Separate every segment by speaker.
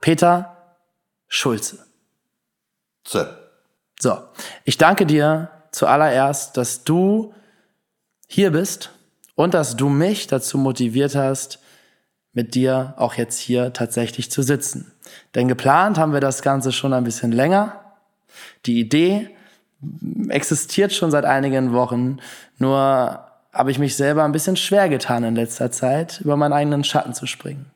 Speaker 1: Peter Schulze.
Speaker 2: So.
Speaker 1: So, ich danke dir zuallererst, dass du hier bist und dass du mich dazu motiviert hast, mit dir auch jetzt hier tatsächlich zu sitzen. Denn geplant haben wir das Ganze schon ein bisschen länger. Die Idee existiert schon seit einigen Wochen, nur habe ich mich selber ein bisschen schwer getan in letzter Zeit, über meinen eigenen Schatten zu springen.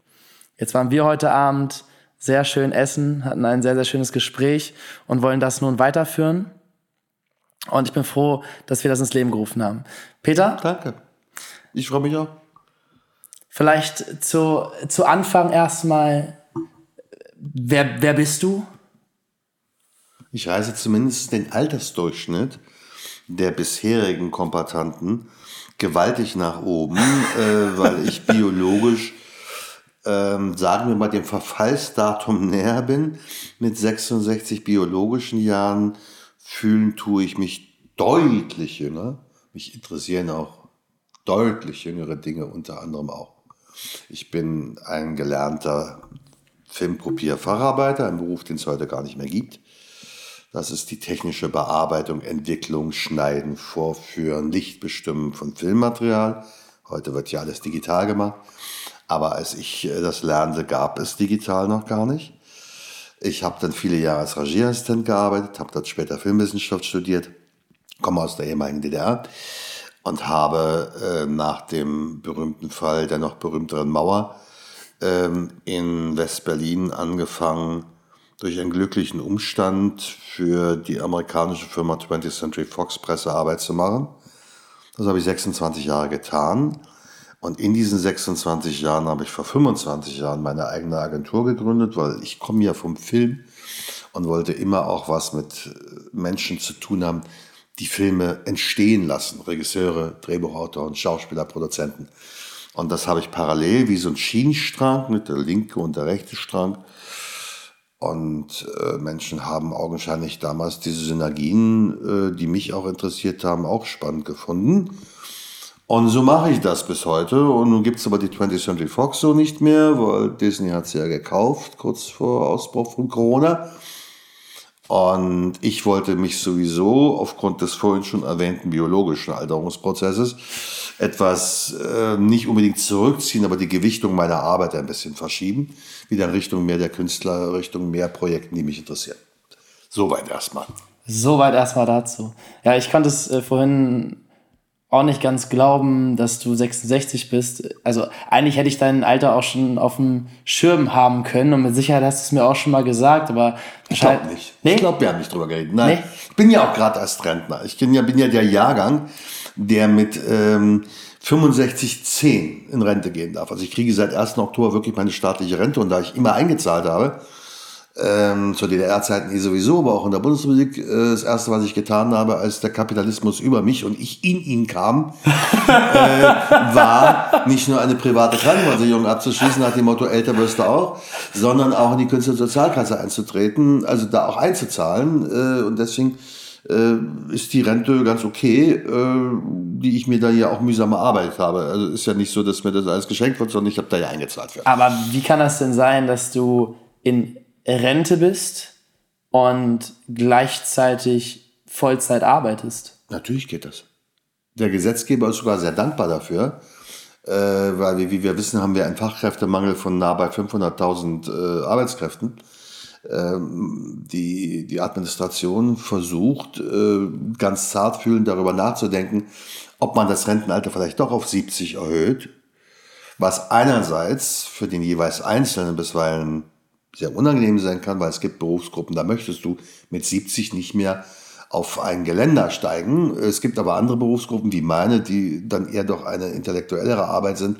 Speaker 1: Jetzt waren wir heute Abend sehr schön essen, hatten ein sehr, sehr schönes Gespräch und wollen das nun weiterführen. Und ich bin froh, dass wir das ins Leben gerufen haben. Peter?
Speaker 2: Danke. Ich freue mich auch.
Speaker 1: Vielleicht zu, zu Anfang erstmal, wer, wer bist du?
Speaker 2: Ich reise zumindest den Altersdurchschnitt der bisherigen Kompatanten gewaltig nach oben, äh, weil ich biologisch, ähm, sagen wir mal, dem Verfallsdatum näher bin. Mit 66 biologischen Jahren fühlen tue ich mich deutlich jünger. Mich interessieren auch deutlich jüngere Dinge, unter anderem auch. Ich bin ein gelernter Filmkopierfacharbeiter, ein Beruf, den es heute gar nicht mehr gibt. Das ist die technische Bearbeitung, Entwicklung, Schneiden, Vorführen, Lichtbestimmen von Filmmaterial. Heute wird ja alles digital gemacht. Aber als ich äh, das lernte, gab es digital noch gar nicht. Ich habe dann viele Jahre als Regieassistent gearbeitet, habe dort später Filmwissenschaft studiert, komme aus der ehemaligen DDR und habe äh, nach dem berühmten Fall der noch berühmteren Mauer ähm, in West-Berlin angefangen, durch einen glücklichen Umstand für die amerikanische Firma 20th Century Fox Pressearbeit zu machen. Das habe ich 26 Jahre getan. Und in diesen 26 Jahren habe ich vor 25 Jahren meine eigene Agentur gegründet, weil ich komme ja vom Film und wollte immer auch was mit Menschen zu tun haben, die Filme entstehen lassen. Regisseure, Drehbuchautoren, Schauspieler, Produzenten. Und das habe ich parallel wie so ein Schienenstrang mit der linke und der rechte Strang und äh, Menschen haben augenscheinlich damals diese Synergien, äh, die mich auch interessiert haben, auch spannend gefunden. Und so mache ich das bis heute. Und nun gibt es aber die 20th Century Fox so nicht mehr, weil Disney hat sie ja gekauft, kurz vor Ausbruch von Corona. Und ich wollte mich sowieso aufgrund des vorhin schon erwähnten biologischen Alterungsprozesses etwas äh, nicht unbedingt zurückziehen, aber die Gewichtung meiner Arbeit ein bisschen verschieben. Wieder in Richtung mehr der Künstler, Richtung mehr Projekten, die mich interessieren. Soweit erstmal.
Speaker 1: Soweit erstmal dazu. Ja, ich konnte es äh, vorhin auch nicht ganz glauben, dass du 66 bist. Also eigentlich hätte ich dein Alter auch schon auf dem Schirm haben können und mit Sicherheit hast du es mir auch schon mal gesagt, aber
Speaker 2: ich glaube nicht. Nee? Ich glaube, wir haben nicht drüber geredet. Nein, nee? ich bin ja auch gerade als Rentner. Ich bin ja, bin ja der Jahrgang, der mit ähm, 65,10 in Rente gehen darf. Also ich kriege seit 1. Oktober wirklich meine staatliche Rente und da ich immer eingezahlt habe, ähm, zur DDR-Zeiten eh sowieso, aber auch in der Bundesrepublik, äh, das erste, was ich getan habe, als der Kapitalismus über mich und ich in ihn kam, äh, war nicht nur eine private Krankenversicherung abzuschließen, nach dem Motto, älter wirst du auch, sondern auch in die Künstlersozialkasse einzutreten, also da auch einzuzahlen. Äh, und deswegen äh, ist die Rente ganz okay, äh, die ich mir da ja auch mühsam erarbeitet habe. Also ist ja nicht so, dass mir das alles geschenkt wird, sondern ich habe da ja eingezahlt für.
Speaker 1: Aber wie kann das denn sein, dass du in Rente bist und gleichzeitig Vollzeit arbeitest.
Speaker 2: Natürlich geht das. Der Gesetzgeber ist sogar sehr dankbar dafür, äh, weil, wie, wie, wir wissen, haben wir einen Fachkräftemangel von nah bei 500.000 äh, Arbeitskräften. Ähm, die, die Administration versucht, äh, ganz zartfühlend darüber nachzudenken, ob man das Rentenalter vielleicht doch auf 70 erhöht, was einerseits für den jeweils Einzelnen bisweilen sehr unangenehm sein kann, weil es gibt Berufsgruppen, da möchtest du mit 70 nicht mehr auf ein Geländer steigen. Es gibt aber andere Berufsgruppen, wie meine, die dann eher doch eine intellektuellere Arbeit sind,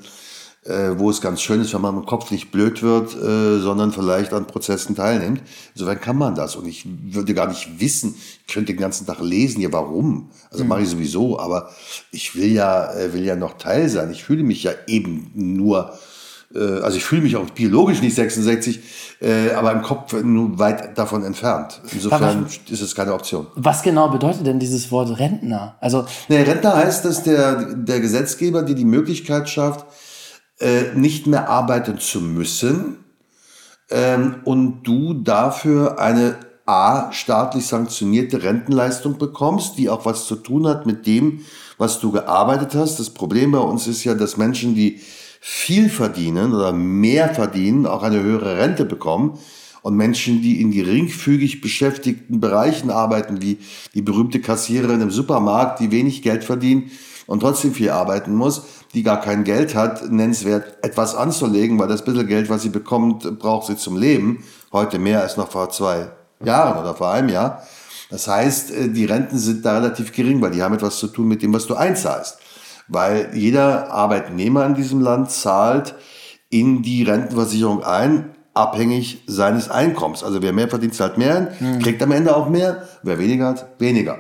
Speaker 2: äh, wo es ganz schön ist, wenn man im Kopf nicht blöd wird, äh, sondern vielleicht an Prozessen teilnimmt. Insofern kann man das. Und ich würde gar nicht wissen, ich könnte den ganzen Tag lesen, ja warum. Also mhm. mache ich sowieso, aber ich will ja, äh, will ja noch Teil sein. Ich fühle mich ja eben nur also ich fühle mich auch biologisch nicht 66, äh, aber im Kopf nur weit davon entfernt. Insofern was, ist es keine Option.
Speaker 1: Was genau bedeutet denn dieses Wort Rentner?
Speaker 2: Also nee, Rentner heißt, dass der, der Gesetzgeber dir die Möglichkeit schafft, äh, nicht mehr arbeiten zu müssen, ähm, und du dafür eine A, staatlich sanktionierte Rentenleistung bekommst, die auch was zu tun hat mit dem, was du gearbeitet hast. Das Problem bei uns ist ja, dass Menschen, die viel verdienen oder mehr verdienen, auch eine höhere Rente bekommen. Und Menschen, die in geringfügig beschäftigten Bereichen arbeiten, wie die berühmte Kassiererin im Supermarkt, die wenig Geld verdient und trotzdem viel arbeiten muss, die gar kein Geld hat, nennenswert etwas anzulegen, weil das bisschen Geld, was sie bekommt, braucht sie zum Leben. Heute mehr als noch vor zwei Jahren oder vor einem Jahr. Das heißt, äh, die Renten sind da relativ gering, weil die haben etwas zu tun mit dem, was du einzahlst. Weil jeder Arbeitnehmer in diesem Land zahlt in die Rentenversicherung ein, abhängig seines Einkommens. Also wer mehr verdient, zahlt mehr ein, kriegt am Ende auch mehr. Wer weniger hat, weniger.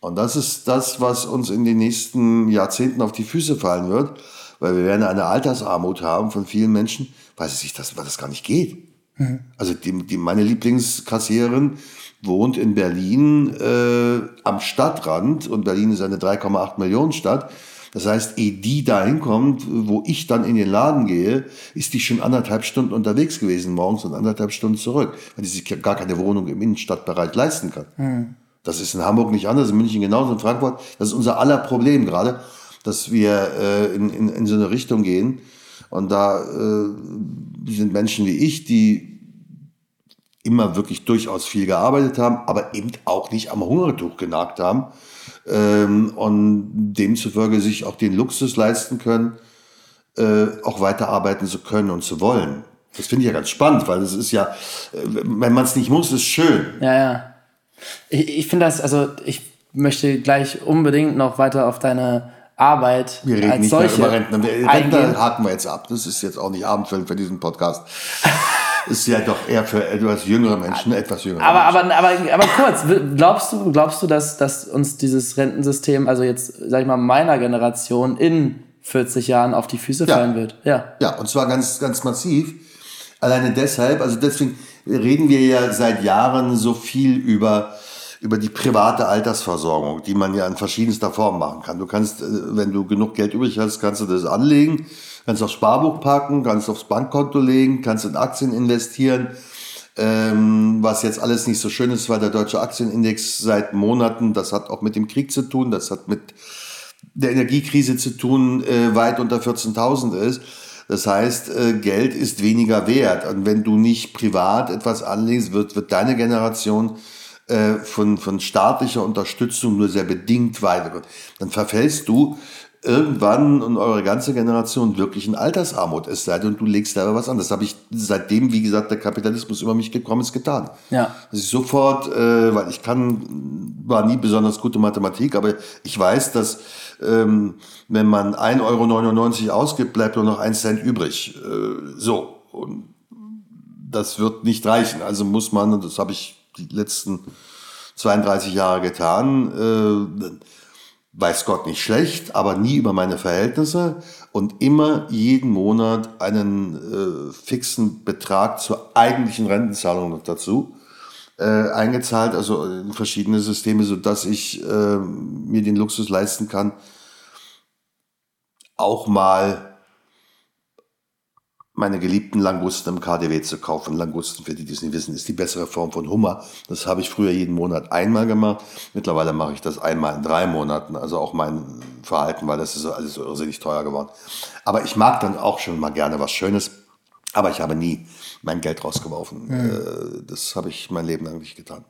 Speaker 2: Und das ist das, was uns in den nächsten Jahrzehnten auf die Füße fallen wird, weil wir werden eine Altersarmut haben von vielen Menschen, weil es sich das, weil das gar nicht geht. Mhm. Also die, die, meine Lieblingskassiererin wohnt in Berlin äh, am Stadtrand und Berlin ist eine 3,8 Millionen Stadt. Das heißt, ehe die da hinkommt, wo ich dann in den Laden gehe, ist die schon anderthalb Stunden unterwegs gewesen morgens und anderthalb Stunden zurück, weil die sich gar keine Wohnung im Innenstadtbereich leisten kann. Mhm. Das ist in Hamburg nicht anders, in München genauso, in Frankfurt. Das ist unser aller Problem gerade, dass wir äh, in, in, in so eine Richtung gehen. Und da äh, sind Menschen wie ich, die immer wirklich durchaus viel gearbeitet haben, aber eben auch nicht am Hungertuch genagt haben ähm, und demzufolge sich auch den Luxus leisten können, äh, auch weiterarbeiten zu können und zu wollen. Das finde ich ja ganz spannend, weil es ist ja, äh, wenn man es nicht muss, ist schön.
Speaker 1: Ja, ja. Ich, ich finde das, also ich möchte gleich unbedingt noch weiter auf deine Arbeit
Speaker 2: wir reden als nicht solche mehr über Rentner. Rentner haken wir jetzt ab. Das ist jetzt auch nicht Abendfilm für diesen Podcast. ist ja doch eher für etwas jüngere Menschen, etwas jüngere
Speaker 1: aber,
Speaker 2: Menschen.
Speaker 1: Aber, aber, aber kurz, glaubst du, glaubst du, dass, dass uns dieses Rentensystem, also jetzt, sag ich mal, meiner Generation in 40 Jahren auf die Füße ja. fallen wird?
Speaker 2: Ja. Ja, und zwar ganz, ganz massiv. Alleine deshalb, also deswegen reden wir ja seit Jahren so viel über über die private Altersversorgung, die man ja in verschiedenster Form machen kann. Du kannst, äh, wenn du genug Geld übrig hast, kannst du das anlegen, kannst aufs Sparbuch packen, kannst aufs Bankkonto legen, kannst in Aktien investieren. Ähm, was jetzt alles nicht so schön ist, weil der deutsche Aktienindex seit Monaten, das hat auch mit dem Krieg zu tun, das hat mit der Energiekrise zu tun, äh, weit unter 14.000 ist. Das heißt, äh, Geld ist weniger wert. Und wenn du nicht privat etwas anlegst, wird, wird deine Generation äh, von, von staatlicher Unterstützung nur sehr bedingt weiter. Dann verfällst du irgendwann und eure ganze Generation wirklich in Altersarmut es sei denn, du legst selber was an. Das habe ich seitdem, wie gesagt, der Kapitalismus über mich gekommen ist, getan. Ja. Dass ich sofort, äh, weil ich kann, war nie besonders gute Mathematik, aber ich weiß, dass ähm, wenn man 1,99 Euro ausgibt, bleibt nur noch ein Cent übrig. Äh, so. Und das wird nicht reichen. Also muss man, und das habe ich die letzten 32 Jahre getan. Äh, weiß Gott nicht schlecht, aber nie über meine Verhältnisse und immer jeden Monat einen äh, fixen Betrag zur eigentlichen Rentenzahlung noch dazu äh, eingezahlt, also in verschiedene Systeme, so dass ich äh, mir den Luxus leisten kann, auch mal meine geliebten Langusten im KDW zu kaufen. Langusten, für die, die es nicht wissen, ist die bessere Form von Hummer. Das habe ich früher jeden Monat einmal gemacht. Mittlerweile mache ich das einmal in drei Monaten. Also auch mein Verhalten, weil das ist alles so irrsinnig teuer geworden. Aber ich mag dann auch schon mal gerne was Schönes. Aber ich habe nie mein Geld rausgeworfen. Mhm. Das habe ich mein Leben lang nicht getan.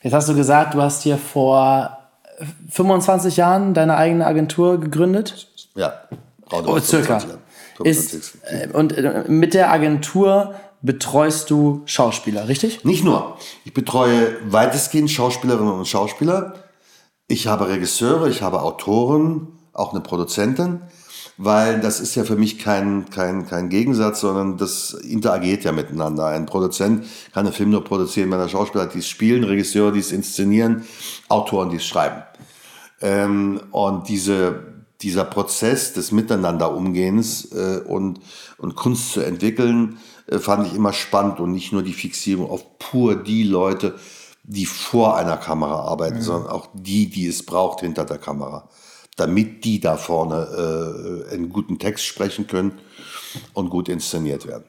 Speaker 1: Jetzt hast du gesagt, du hast hier vor 25 Jahren deine eigene Agentur gegründet.
Speaker 2: Ja,
Speaker 1: oh, circa. Jahren ist, äh, und äh, mit der Agentur betreust du Schauspieler, richtig?
Speaker 2: Nicht nur. Ich betreue weitestgehend Schauspielerinnen und Schauspieler. Ich habe Regisseure, ich habe Autoren, auch eine Produzentin, weil das ist ja für mich kein, kein, kein Gegensatz, sondern das interagiert ja miteinander. Ein Produzent kann einen Film nur produzieren, wenn er Schauspieler hat, die es spielen, Regisseure, die es inszenieren, Autoren, die es schreiben. Ähm, und diese dieser Prozess des Miteinanderumgehens äh, und, und Kunst zu entwickeln, äh, fand ich immer spannend und nicht nur die Fixierung auf pur die Leute, die vor einer Kamera arbeiten, mhm. sondern auch die, die es braucht hinter der Kamera, damit die da vorne äh, einen guten Text sprechen können und gut inszeniert werden.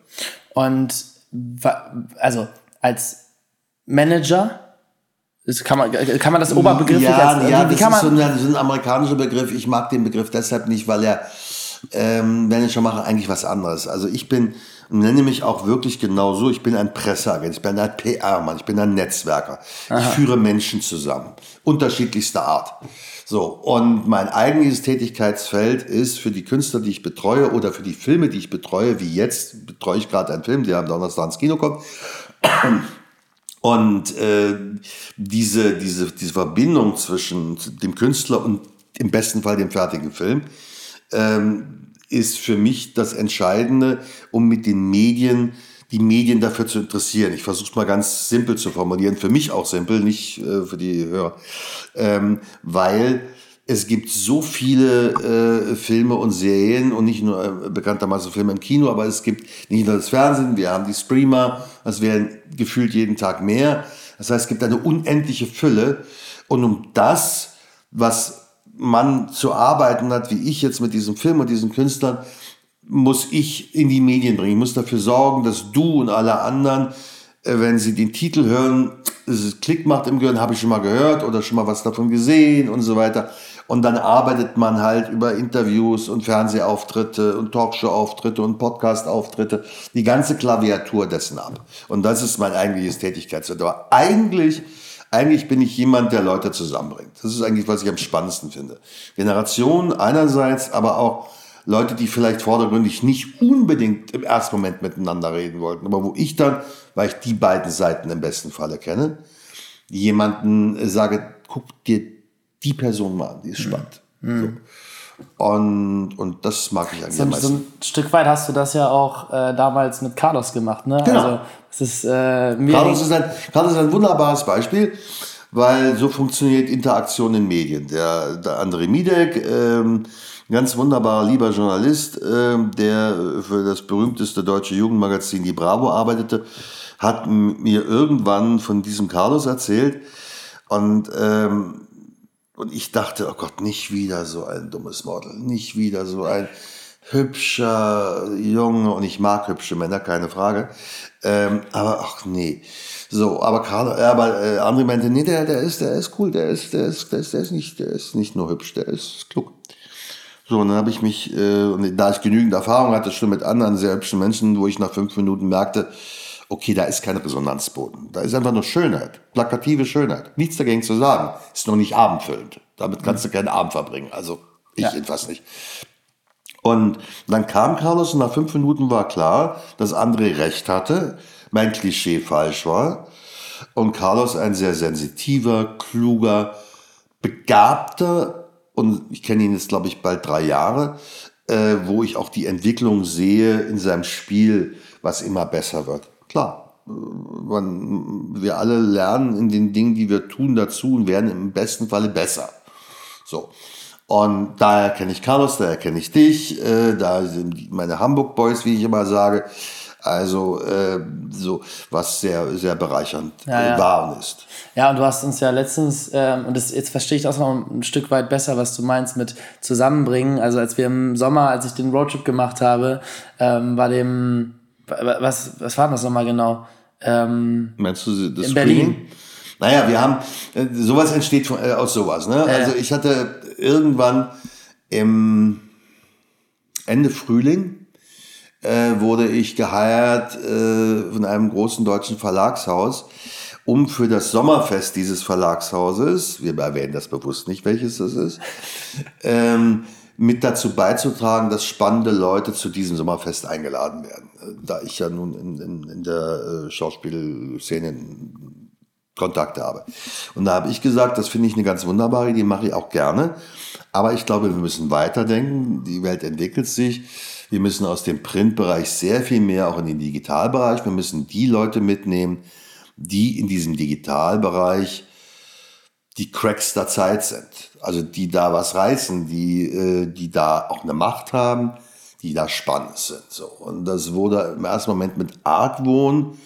Speaker 1: Und also als Manager, kann man, kann man das oberbegrifflich
Speaker 2: ja,
Speaker 1: als,
Speaker 2: ja,
Speaker 1: wie
Speaker 2: das
Speaker 1: kann
Speaker 2: ist
Speaker 1: man,
Speaker 2: so ein, so ein amerikanischer Begriff. Ich mag den Begriff deshalb nicht, weil er ähm, Manager mache eigentlich was anderes. Also ich bin, nenne mich auch wirklich genau so, ich bin ein Presseagent, ich bin ein PR-Mann, ich bin ein Netzwerker. Ich führe Menschen zusammen, unterschiedlichster Art. So, und mein eigentliches Tätigkeitsfeld ist für die Künstler, die ich betreue oder für die Filme, die ich betreue, wie jetzt betreue ich gerade einen Film, der am Donnerstag ins Kino kommt. Und äh, diese, diese, diese Verbindung zwischen dem Künstler und im besten Fall dem fertigen Film ähm, ist für mich das Entscheidende, um mit den Medien die Medien dafür zu interessieren. Ich versuche es mal ganz simpel zu formulieren, für mich auch simpel, nicht äh, für die Hörer, ähm, weil es gibt so viele äh, Filme und Serien und nicht nur äh, bekanntermaßen Filme im Kino, aber es gibt nicht nur das Fernsehen, wir haben die Streamer, es werden gefühlt jeden Tag mehr. Das heißt, es gibt eine unendliche Fülle und um das, was man zu arbeiten hat, wie ich jetzt mit diesem Film und diesen Künstlern, muss ich in die Medien bringen. Ich muss dafür sorgen, dass du und alle anderen, äh, wenn sie den Titel hören, Klick macht im Gehirn, habe ich schon mal gehört oder schon mal was davon gesehen und so weiter. Und dann arbeitet man halt über Interviews und Fernsehauftritte und Talkshow-Auftritte und Podcast-Auftritte, die ganze Klaviatur dessen ab. Und das ist mein eigentliches Tätigkeitsfeld. Aber eigentlich, eigentlich bin ich jemand, der Leute zusammenbringt. Das ist eigentlich, was ich am spannendsten finde. Generation einerseits, aber auch Leute, die vielleicht vordergründig nicht unbedingt im ersten Moment miteinander reden wollten, aber wo ich dann, weil ich die beiden Seiten im besten Falle kenne, jemanden sage, guck dir die Person mal an, die ist spannend. Mhm. So. Und, und das mag ich eigentlich
Speaker 1: so,
Speaker 2: am meisten.
Speaker 1: so ein Stück weit hast du das ja auch äh, damals mit Carlos gemacht, ne?
Speaker 2: Genau.
Speaker 1: Also, das ist, äh,
Speaker 2: Carlos ist, ein, Carlos ist ein wunderbares Beispiel, weil so funktioniert Interaktion in Medien. Der, der André Midek, ähm, ganz wunderbarer, lieber Journalist, ähm, der für das berühmteste deutsche Jugendmagazin Die Bravo arbeitete, hat mir irgendwann von diesem Carlos erzählt und ähm, und ich dachte, oh Gott, nicht wieder so ein dummes Model, nicht wieder so ein hübscher Junge. Und ich mag hübsche Männer, keine Frage. Ähm, aber ach nee. So, aber Karl, äh, aber äh, André meinte, nee, der, der ist, der ist cool, der ist, der ist, der ist, der ist nicht, der ist nicht nur hübsch, der ist klug. So, und dann habe ich mich, äh, und da ich genügend Erfahrung hatte, schon mit anderen sehr hübschen Menschen, wo ich nach fünf Minuten merkte, okay, da ist kein Resonanzboden. Da ist einfach nur Schönheit, plakative Schönheit. Nichts dagegen zu sagen. Ist noch nicht abendfüllend. Damit kannst du keinen Abend verbringen. Also ich
Speaker 1: Ja.
Speaker 2: jedenfalls nicht. Und dann kam Carlos und nach fünf Minuten war klar, dass André recht hatte, mein Klischee falsch war. Und Carlos ein sehr sensitiver, kluger, begabter, und ich kenne ihn jetzt, glaube ich, bald drei Jahre, äh, wo ich auch die Entwicklung sehe in seinem Spiel, was immer besser wird. Klar, man, wir alle lernen in den Dingen, die wir tun, dazu und werden im besten Falle besser. So. Und daher kenne ich Carlos, daher kenne ich dich, äh, da sind meine Hamburg Boys, wie ich immer sage. Also äh, so, was sehr, sehr bereichernd
Speaker 1: Ja, ja.
Speaker 2: äh, war und ist.
Speaker 1: Ja, und du hast uns ja letztens, ähm, und das, jetzt verstehe ich das noch ein Stück weit besser, was du meinst mit zusammenbringen. Also als wir im Sommer, als ich den Roadtrip gemacht habe, ähm, war dem, was, was war das nochmal genau? Ähm,
Speaker 2: Meinst du das
Speaker 1: In Berlin.
Speaker 2: Naja, wir haben, äh, sowas entsteht von, äh, aus sowas. Ne? Also ich hatte irgendwann im Ende Frühling äh, wurde ich geheiert äh, von einem großen deutschen Verlagshaus, um für das Sommerfest dieses Verlagshauses, wir erwähnen das bewusst nicht, welches das ist, ähm, mit dazu beizutragen, dass spannende Leute zu diesem Sommerfest eingeladen werden. Da ich ja nun in, in, in der äh, Schauspielszene Kontakte habe. Und da habe ich gesagt, das finde ich eine ganz wunderbare Idee, mache ich auch gerne. Aber ich glaube, wir müssen weiterdenken. Die Welt entwickelt sich. Wir müssen aus dem Printbereich sehr viel mehr auch in den Digitalbereich. Wir müssen die Leute mitnehmen, die in diesem Digitalbereich die Cracks der Zeit sind. Also die da was reißen, die, äh, die da auch eine Macht haben, die da spannend sind. So. Und das wurde im ersten Moment mit Argwohn,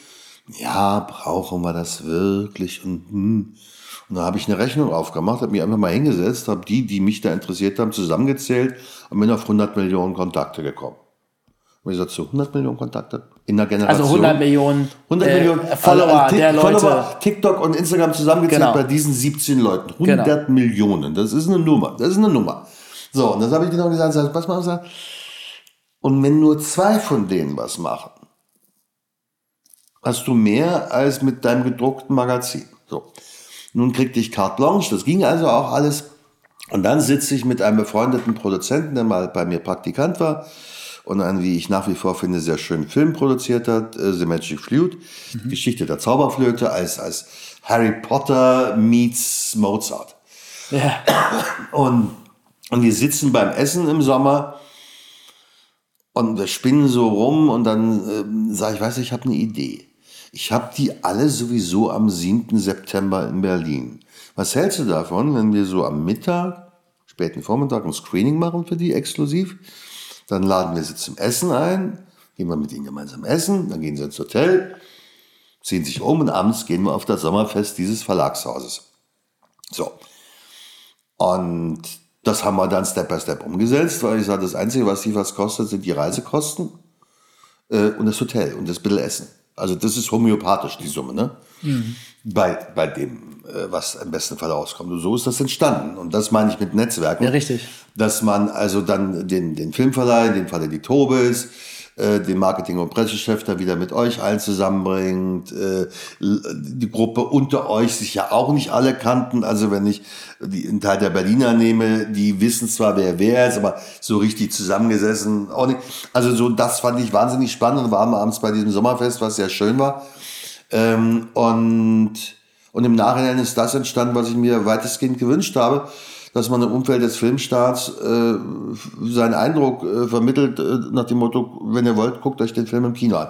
Speaker 2: ja, brauchen wir das wirklich? Und, hm. und da habe ich eine Rechnung aufgemacht, habe mich einfach mal hingesetzt, habe die, die mich da interessiert haben, zusammengezählt und bin auf 100 Millionen Kontakte gekommen. wie gesagt, so 100 Millionen Kontakte in der Generation.
Speaker 1: Also 100 Millionen,
Speaker 2: 100
Speaker 1: äh,
Speaker 2: Millionen
Speaker 1: Follower
Speaker 2: also,
Speaker 1: der Leute.
Speaker 2: Follower, TikTok und Instagram zusammengezählt
Speaker 1: Genau.
Speaker 2: bei diesen 17 Leuten. 100 Millionen. Das ist eine Nummer. Das ist eine Nummer. So, und das habe ich genau gesagt. Sag, Pass mal sag. Und wenn nur zwei von denen was machen, hast du mehr als mit deinem gedruckten Magazin. So. Nun kriegte ich carte blanche. Das ging also auch alles. Und dann sitze ich mit einem befreundeten Produzenten, der mal bei mir Praktikant war und einen, wie ich nach wie vor finde, sehr schönen Film produziert hat, äh, The Magic Flute, die Geschichte der Zauberflöte als, als Harry Potter meets Mozart.
Speaker 1: Ja.
Speaker 2: Und, und wir sitzen beim Essen im Sommer und wir spinnen so rum und dann ähm, sage ich, weiß ich habe eine Idee. Ich habe die alle sowieso am 7. September in Berlin. Was hältst du davon, wenn wir so am Mittag, späten Vormittag ein Screening machen für die exklusiv? Dann laden wir sie zum Essen ein, gehen wir mit ihnen gemeinsam essen, dann gehen sie ins Hotel, ziehen sich um und abends gehen wir auf das Sommerfest dieses Verlagshauses. So. Und das haben wir dann Step by Step umgesetzt, weil ich sage, das Einzige, was die was kostet, sind die Reisekosten äh, und das Hotel und das bisschen Essen. Also das ist homöopathisch, die Summe, ne? Bei, bei dem, äh, was im besten Fall rauskommt. Und so ist das entstanden. Und das meine ich mit Netzwerken.
Speaker 1: Ja, richtig.
Speaker 2: Dass man also dann den, den Filmverleih, in dem Falle die Tobis, äh, den Marketing- und Pressechef da wieder mit euch allen zusammenbringt, äh, die Gruppe unter euch sich ja auch nicht alle kannten. Also wenn ich die, einen Teil der Berliner nehme, die wissen zwar, wer wer ist, aber so richtig zusammengesessen auch nicht. Also so, das fand ich wahnsinnig spannend und wir abends bei diesem Sommerfest, was sehr schön war. Ähm, und, und im Nachhinein ist das entstanden, was ich mir weitestgehend gewünscht habe, dass man im Umfeld des Filmstarts äh, seinen Eindruck äh, vermittelt äh, nach dem Motto, wenn ihr wollt, guckt euch den Film im Kino an.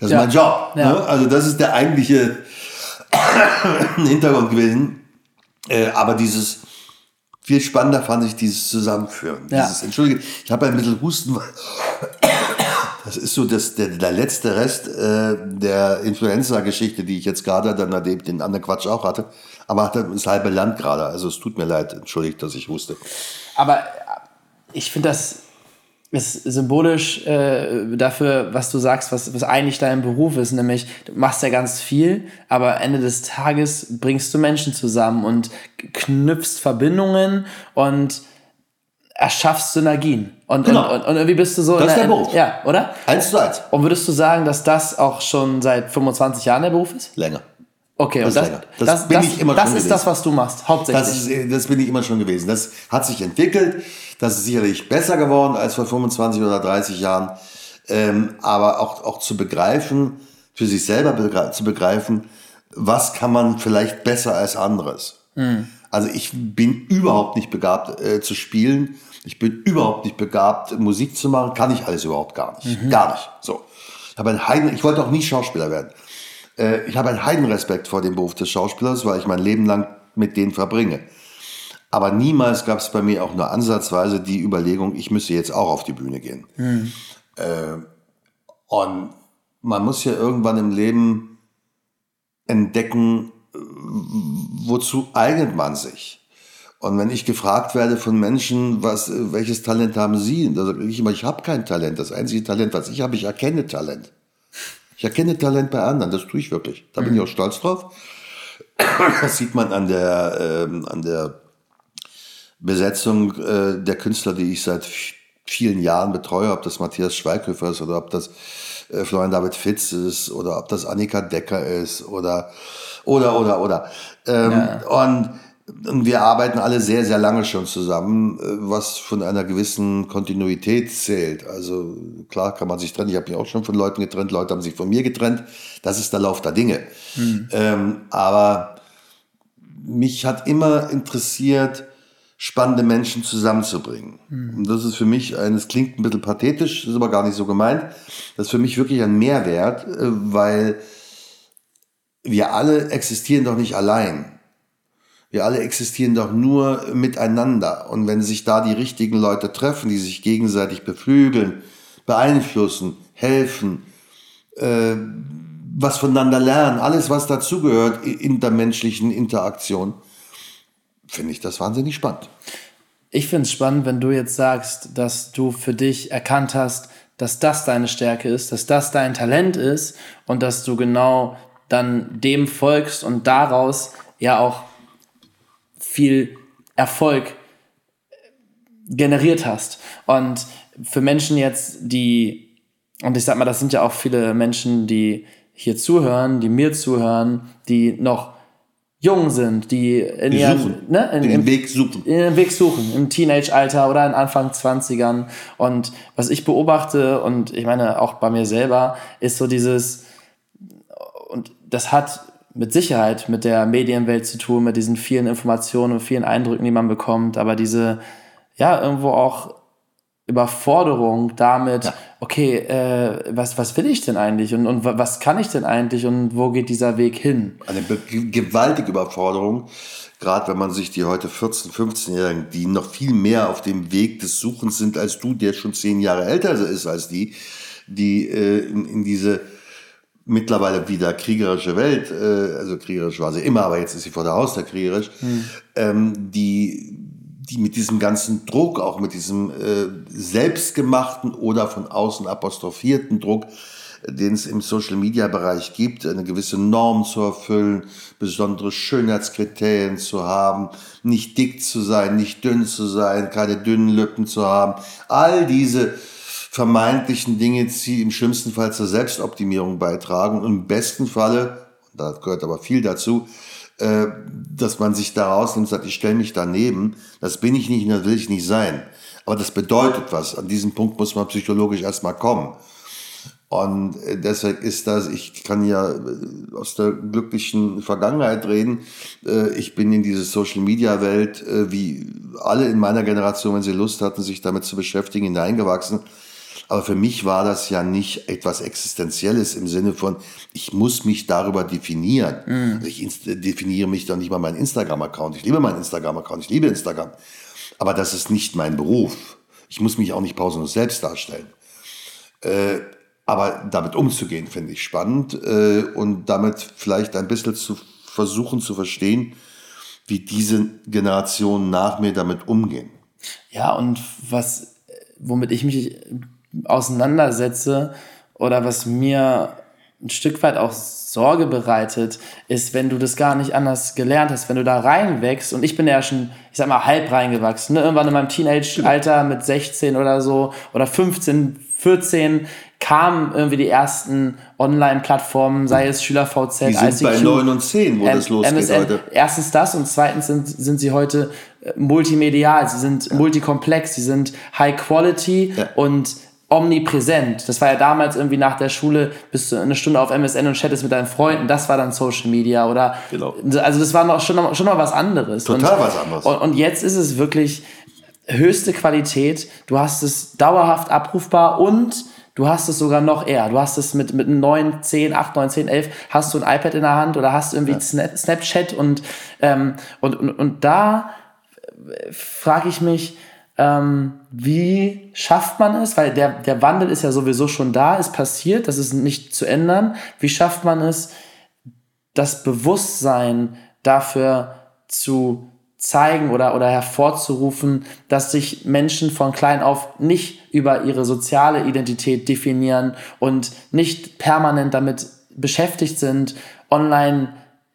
Speaker 2: Das ist
Speaker 1: Ja.
Speaker 2: mein Job.
Speaker 1: Ja.
Speaker 2: Ne? Also das ist der eigentliche Hintergrund gewesen. Äh, aber dieses viel spannender fand ich dieses Zusammenführen.
Speaker 1: Ja.
Speaker 2: Dieses, Entschuldige, ich habe ein bisschen Husten, weil das ist so das, der, der letzte Rest äh, der Influenza-Geschichte, die ich jetzt gerade dann neben den anderen Quatsch auch hatte. Aber das halbe Land gerade. Also es tut mir leid, entschuldigt, dass ich huste.
Speaker 1: Aber ich finde das ist symbolisch äh, dafür, was du sagst, was, was eigentlich dein Beruf ist, nämlich du machst ja ganz viel, aber Ende des Tages bringst du Menschen zusammen und knüpfst Verbindungen und erschaffst Synergien. Und,
Speaker 2: Genau.
Speaker 1: und, und, und irgendwie bist du so.
Speaker 2: Das
Speaker 1: in
Speaker 2: ist der
Speaker 1: in-
Speaker 2: Beruf.
Speaker 1: Ja, oder?
Speaker 2: Eins zu eins.
Speaker 1: Und würdest du sagen, dass das auch schon seit 25 Jahren der Beruf ist?
Speaker 2: Länger.
Speaker 1: Okay,
Speaker 2: Das
Speaker 1: und
Speaker 2: ist
Speaker 1: das, das,
Speaker 2: Das
Speaker 1: das,
Speaker 2: bin
Speaker 1: das,
Speaker 2: ich immer
Speaker 1: das
Speaker 2: schon
Speaker 1: ist das,
Speaker 2: gewesen.
Speaker 1: was du machst, hauptsächlich.
Speaker 2: Das, ist, das bin ich immer schon gewesen. Das hat sich entwickelt. Das ist sicherlich besser geworden als vor 25 oder 30 Jahren. Ähm, aber auch, auch zu begreifen, für sich selber begre zu begreifen, was kann man vielleicht besser als anderes. Also ich bin überhaupt nicht begabt äh, zu spielen. Ich bin überhaupt nicht begabt, Musik zu machen. Kann ich alles überhaupt gar nicht. Gar nicht. So. Ich, habe einen Heiden, ich wollte auch nie Schauspieler werden. Äh, ich habe einen Heidenrespekt vor dem Beruf des Schauspielers, weil ich mein Leben lang mit denen verbringe. Aber niemals gab es bei mir auch nur ansatzweise die Überlegung, ich müsste jetzt auch auf die Bühne gehen. Äh, und man muss ja irgendwann im Leben entdecken, wozu eignet man sich? Und wenn ich gefragt werde von Menschen, was, welches Talent haben Sie? Da sage ich immer, ich habe kein Talent. Das einzige Talent, was ich habe, ich erkenne Talent. Ich erkenne Talent bei anderen, das tue ich wirklich. Da bin ich auch stolz drauf. Das sieht man an der, ähm, an der Besetzung äh, der Künstler, die ich seit vielen Jahren betreue, ob das Matthias Schweighöfer ist oder ob das äh, Florian David Fitz ist oder ob das Annika Decker ist oder oder oder oder. Ähm, und, und wir arbeiten alle sehr, sehr lange schon zusammen, äh, was von einer gewissen Kontinuität zählt. Also klar kann man sich trennen. Ich habe mich auch schon von Leuten getrennt, Leute haben sich von mir getrennt. Das ist der Lauf der Dinge. Ähm, aber mich hat immer interessiert, spannende Menschen zusammenzubringen. Und das ist für mich, ein, es klingt ein bisschen pathetisch, ist aber gar nicht so gemeint, das ist für mich wirklich ein Mehrwert, äh, weil wir alle existieren doch nicht allein. Wir alle existieren doch nur miteinander. Und wenn sich da die richtigen Leute treffen, die sich gegenseitig beflügeln, beeinflussen, helfen, äh, was voneinander lernen, alles, was dazugehört in der menschlichen Interaktion, finde ich das wahnsinnig spannend.
Speaker 1: Ich finde es spannend, wenn du jetzt sagst, dass du für dich erkannt hast, dass das deine Stärke ist, dass das dein Talent ist und dass du genau dann dem folgst und daraus ja auch viel Erfolg generiert hast. Und für Menschen jetzt, die, und ich sag mal, das sind ja auch viele Menschen, die hier zuhören, die mir zuhören, die noch jung sind, die in
Speaker 2: Die
Speaker 1: ihren,
Speaker 2: suchen,
Speaker 1: ne, in,
Speaker 2: den Weg suchen.
Speaker 1: in den Weg suchen, im Teenage-Alter oder in Anfang 20ern. Und was ich beobachte, und ich meine auch bei mir selber, ist so dieses, das hat mit Sicherheit mit der Medienwelt zu tun, mit diesen vielen Informationen und vielen Eindrücken, die man bekommt, aber diese, ja, irgendwo auch Überforderung damit, okay, äh, was, was will ich denn eigentlich und, und wa- was kann ich denn eigentlich und wo geht dieser Weg hin?
Speaker 2: Eine gewaltige Überforderung, gerade wenn man sich die heute 14-, 15-Jährigen, die noch viel mehr auf dem Weg des Suchens sind als du, der schon zehn Jahre älter ist als die, die äh, in, in diese mittlerweile wieder kriegerische Welt, äh, also kriegerisch war sie immer, aber jetzt ist sie vor der Haustür kriegerisch, ähm, die, die mit diesem ganzen Druck, auch mit diesem äh, selbstgemachten oder von außen apostrophierten Druck, den es im Social-Media-Bereich gibt, eine gewisse Norm zu erfüllen, besondere Schönheitskriterien zu haben, nicht dick zu sein, nicht dünn zu sein, keine dünnen Lippen zu haben. All diese vermeintlichen Dinge, die im schlimmsten Fall zur Selbstoptimierung beitragen und im besten Falle, da gehört aber viel dazu, äh, dass man sich da rausnimmt und sagt, ich stelle mich daneben, das bin ich nicht und das will ich nicht sein. Aber das bedeutet was. An diesem Punkt muss man psychologisch erstmal kommen. Und äh, deshalb ist das, ich kann ja äh, aus der glücklichen Vergangenheit reden. Ich bin in diese Social-Media-Welt, äh, wie alle in meiner Generation, wenn sie Lust hatten, sich damit zu beschäftigen, hineingewachsen. Aber für mich war das ja nicht etwas Existenzielles im Sinne von, ich muss mich darüber definieren. Also ich definiere mich doch nicht mal meinen Instagram-Account. Ich liebe meinen Instagram-Account, ich liebe Instagram. Aber das ist nicht mein Beruf. Ich muss mich auch nicht pausenlos selbst darstellen. Äh, aber damit umzugehen, finde ich spannend äh, und damit vielleicht ein bisschen zu versuchen zu verstehen, wie diese Generationen nach mir damit umgehen.
Speaker 1: Ja, und was, womit ich mich auseinandersetze oder was mir ein Stück weit auch Sorge bereitet, ist, wenn du das gar nicht anders gelernt hast, wenn du da reinwächst und ich bin ja schon, ich sag mal, halb reingewachsen, ne? irgendwann in meinem Teenage-Alter mit 16 oder so oder 15, 14 kamen irgendwie die ersten Online-Plattformen, sei es SchülerVZ,
Speaker 2: Die sind bei 9 und 10, wo das
Speaker 1: M-
Speaker 2: losgeht
Speaker 1: MSN.
Speaker 2: heute.
Speaker 1: Erstens das und zweitens sind, sind sie heute äh, multimedial, sie sind multikomplex, sie sind High Quality
Speaker 2: Ja.
Speaker 1: und omnipräsent. Das war ja damals irgendwie nach der Schule, bist du eine Stunde auf MSN und chattest mit deinen Freunden, das war dann Social Media oder
Speaker 2: Genau.
Speaker 1: also das war noch schon noch, schon noch was anderes.
Speaker 2: Total
Speaker 1: und,
Speaker 2: was anderes.
Speaker 1: Und, und jetzt ist es wirklich höchste Qualität, du hast es dauerhaft abrufbar und du hast es sogar noch eher. Du hast es mit, mit 9, 10, 8, 9, 10, 11, hast du ein iPad in der Hand oder hast irgendwie Snap, Snapchat und, ähm, und, und, und da frage ich mich, ähm, wie schafft man es? Weil der, der Wandel ist ja sowieso schon da, ist passiert, das ist nicht zu ändern. Wie schafft man es, das Bewusstsein dafür zu zeigen oder, oder hervorzurufen, dass sich Menschen von klein auf nicht über ihre soziale Identität definieren und nicht permanent damit beschäftigt sind, online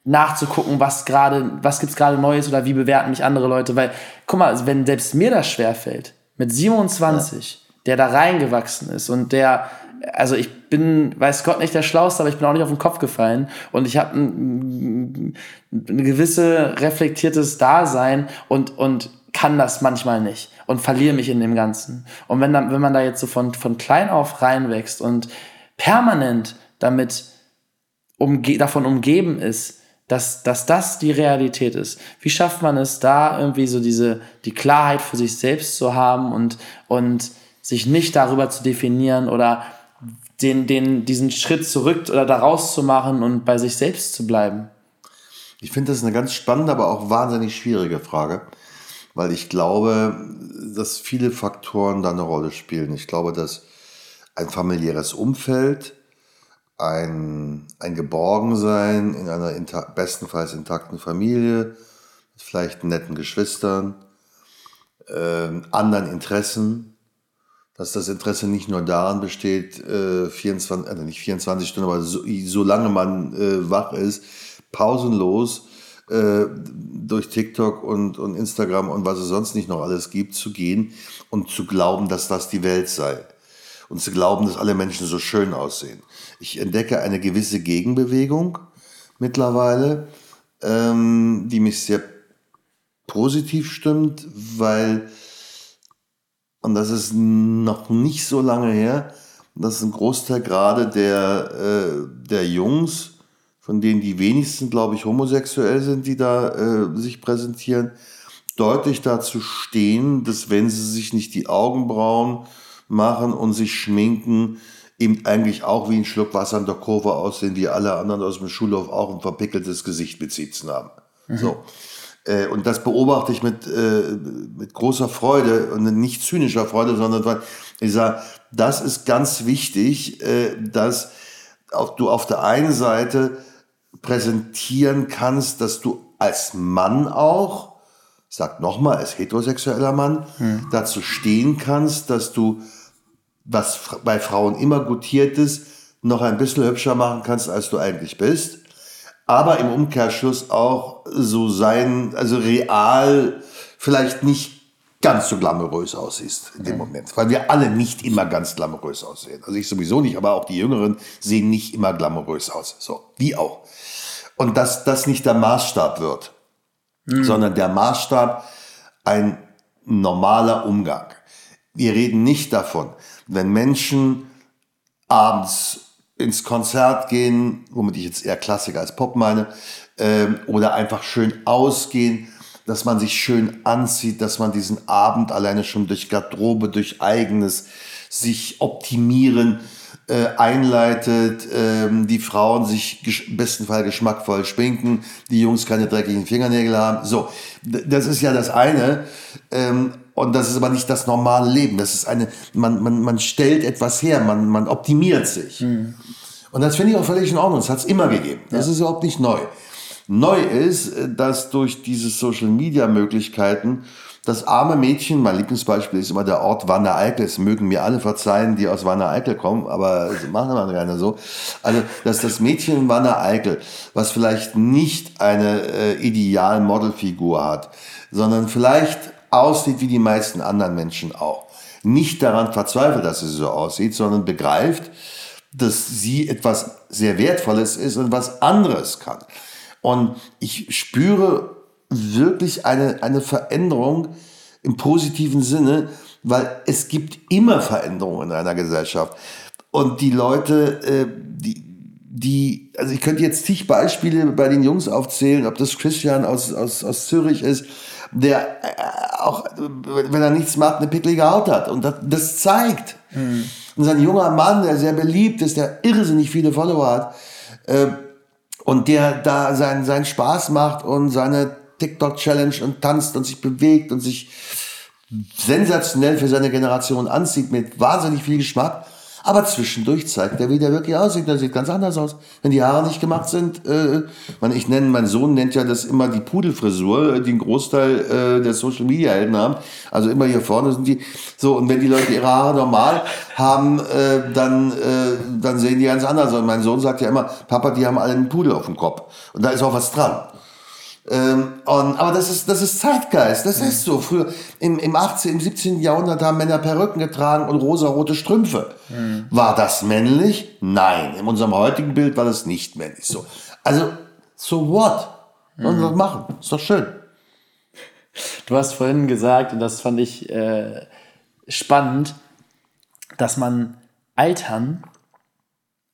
Speaker 1: nachzugucken, was gerade, was gibt's gerade Neues oder wie bewerten mich andere Leute, weil, guck mal, wenn selbst mir das schwerfällt, mit 27, der da reingewachsen ist und der, also ich bin, weiß Gott nicht der Schlauste, aber ich bin auch nicht auf den Kopf gefallen und ich habe ein, ein gewisse reflektiertes Dasein und, und kann das manchmal nicht und verliere mich in dem Ganzen. Und wenn, dann, wenn man da jetzt so von, von klein auf reinwächst und permanent damit umge davon umgeben ist, dass, dass das die Realität ist. Wie schafft man es da irgendwie so diese, die Klarheit für sich selbst zu haben und, und sich nicht darüber zu definieren oder den, den, diesen Schritt zurück oder da rauszumachen und bei sich selbst zu bleiben?
Speaker 2: Ich finde das eine ganz spannende, aber auch wahnsinnig schwierige Frage, weil ich glaube, dass viele Faktoren da eine Rolle spielen. Ich glaube, dass ein familiäres Umfeld, ein, ein Geborgensein in einer inta bestenfalls intakten Familie, mit vielleicht netten Geschwistern, ähm, anderen Interessen, dass das Interesse nicht nur daran besteht, äh, 24, also nicht 24 Stunden, aber so, solange man äh, wach ist, pausenlos äh, durch TikTok und, und Instagram und was es sonst nicht noch alles gibt, zu gehen und zu glauben, dass das die Welt sei. Und zu glauben, dass alle Menschen so schön aussehen. Ich entdecke eine gewisse Gegenbewegung mittlerweile, ähm, die mich sehr positiv stimmt, weil und das ist noch nicht so lange her, dass ein Großteil gerade der, äh, der Jungs, von denen die wenigsten, glaube ich, homosexuell sind, die da äh, sich präsentieren, deutlich dazu stehen, dass wenn sie sich nicht die Augenbrauen machen und sich schminken, eben eigentlich auch wie ein Schluck Wasser in der Kurve aussehen, wie alle anderen aus dem Schulhof auch ein verpickeltes Gesicht mit haben. Mhm. So. Äh, und das beobachte ich mit, äh, mit großer Freude und nicht zynischer Freude, sondern weil ich sage, das ist ganz wichtig, äh, dass auch du auf der einen Seite präsentieren kannst, dass du als Mann auch, sag nochmal, als heterosexueller Mann, hm. dazu stehen kannst, dass du, was bei Frauen immer gutiert ist, noch ein bisschen hübscher machen kannst, als du eigentlich bist aber im Umkehrschluss auch so sein, also real vielleicht nicht ganz so glamourös aussiehst in dem Moment. Weil wir alle nicht immer ganz glamourös aussehen. Also ich sowieso nicht, aber auch die Jüngeren sehen nicht immer glamourös aus. So, wie auch. Und dass das nicht der Maßstab wird, mhm. sondern der Maßstab ein normaler Umgang. Wir reden nicht davon, wenn Menschen abends ins Konzert gehen, womit ich jetzt eher Klassik als Pop meine, ähm, oder einfach schön ausgehen, dass man sich schön anzieht, dass man diesen Abend alleine schon durch Garderobe, durch eigenes sich optimieren äh, einleitet, ähm, die Frauen sich im besten Fall geschmackvoll schminken, die Jungs keine dreckigen Fingernägel haben. So, das ist ja das eine. Ähm, und das ist aber nicht das normale Leben. Das ist eine, man, man, man stellt etwas her, man, man optimiert sich. Mhm. Und das finde ich auch völlig in Ordnung. Das hat es immer gegeben. Das ja. ist überhaupt nicht neu. Neu ist, dass durch diese Social Media Möglichkeiten das arme Mädchen, mein Lieblingsbeispiel ist immer der Ort Wanne Eickel, es mögen mir alle verzeihen, die aus Wanne Eickel kommen, aber machen wir gerne so. Also, dass das Mädchen Wanne Eickel, was vielleicht nicht eine äh, ideal Modelfigur hat, sondern vielleicht aussieht wie die meisten anderen Menschen auch. Nicht daran verzweifelt, dass sie so aussieht, sondern begreift, dass sie etwas sehr Wertvolles ist und was anderes kann. Und ich spüre wirklich eine, eine Veränderung im positiven Sinne, weil es gibt immer Veränderungen in einer Gesellschaft. Und die Leute, äh, die, die, also ich könnte jetzt zig Beispiele bei den Jungs aufzählen, ob das Christian aus, aus, aus Zürich ist, der äh, auch, wenn er nichts macht, eine picklige Haut hat. Und das, das zeigt. Mhm. Und sein junger Mann, der sehr beliebt ist, der irrsinnig viele Follower hat, äh, und der da seinen, seinen Spaß macht und seine TikTok-Challenge und tanzt und sich bewegt und sich sensationell für seine Generation anzieht mit wahnsinnig viel Geschmack. Aber zwischendurch zeigt er, wie der wirklich aussieht. Der sieht ganz anders aus. Wenn die Haare nicht gemacht sind, äh, ich nenne, mein Sohn nennt ja das immer die Pudelfrisur, die einen Großteil äh, der Social Media Helden haben. Also immer hier vorne sind die. So, und wenn die Leute ihre Haare normal haben, äh, dann, äh, dann sehen die ganz anders aus. Mein Sohn sagt ja immer, Papa, die haben alle einen Pudel auf dem Kopf. Und da ist auch was dran. Ähm, und, aber das ist, das ist Zeitgeist, das ist so. Früher im, im 18., im 17. Jahrhundert haben Männer Perücken getragen und rosarote Strümpfe. Mhm. War das männlich? Nein. In unserem heutigen Bild war das nicht männlich. So. Also, so what? Sollen mhm. wir machen? Ist doch schön.
Speaker 1: Du hast vorhin gesagt, und das fand ich äh, spannend, dass man Altern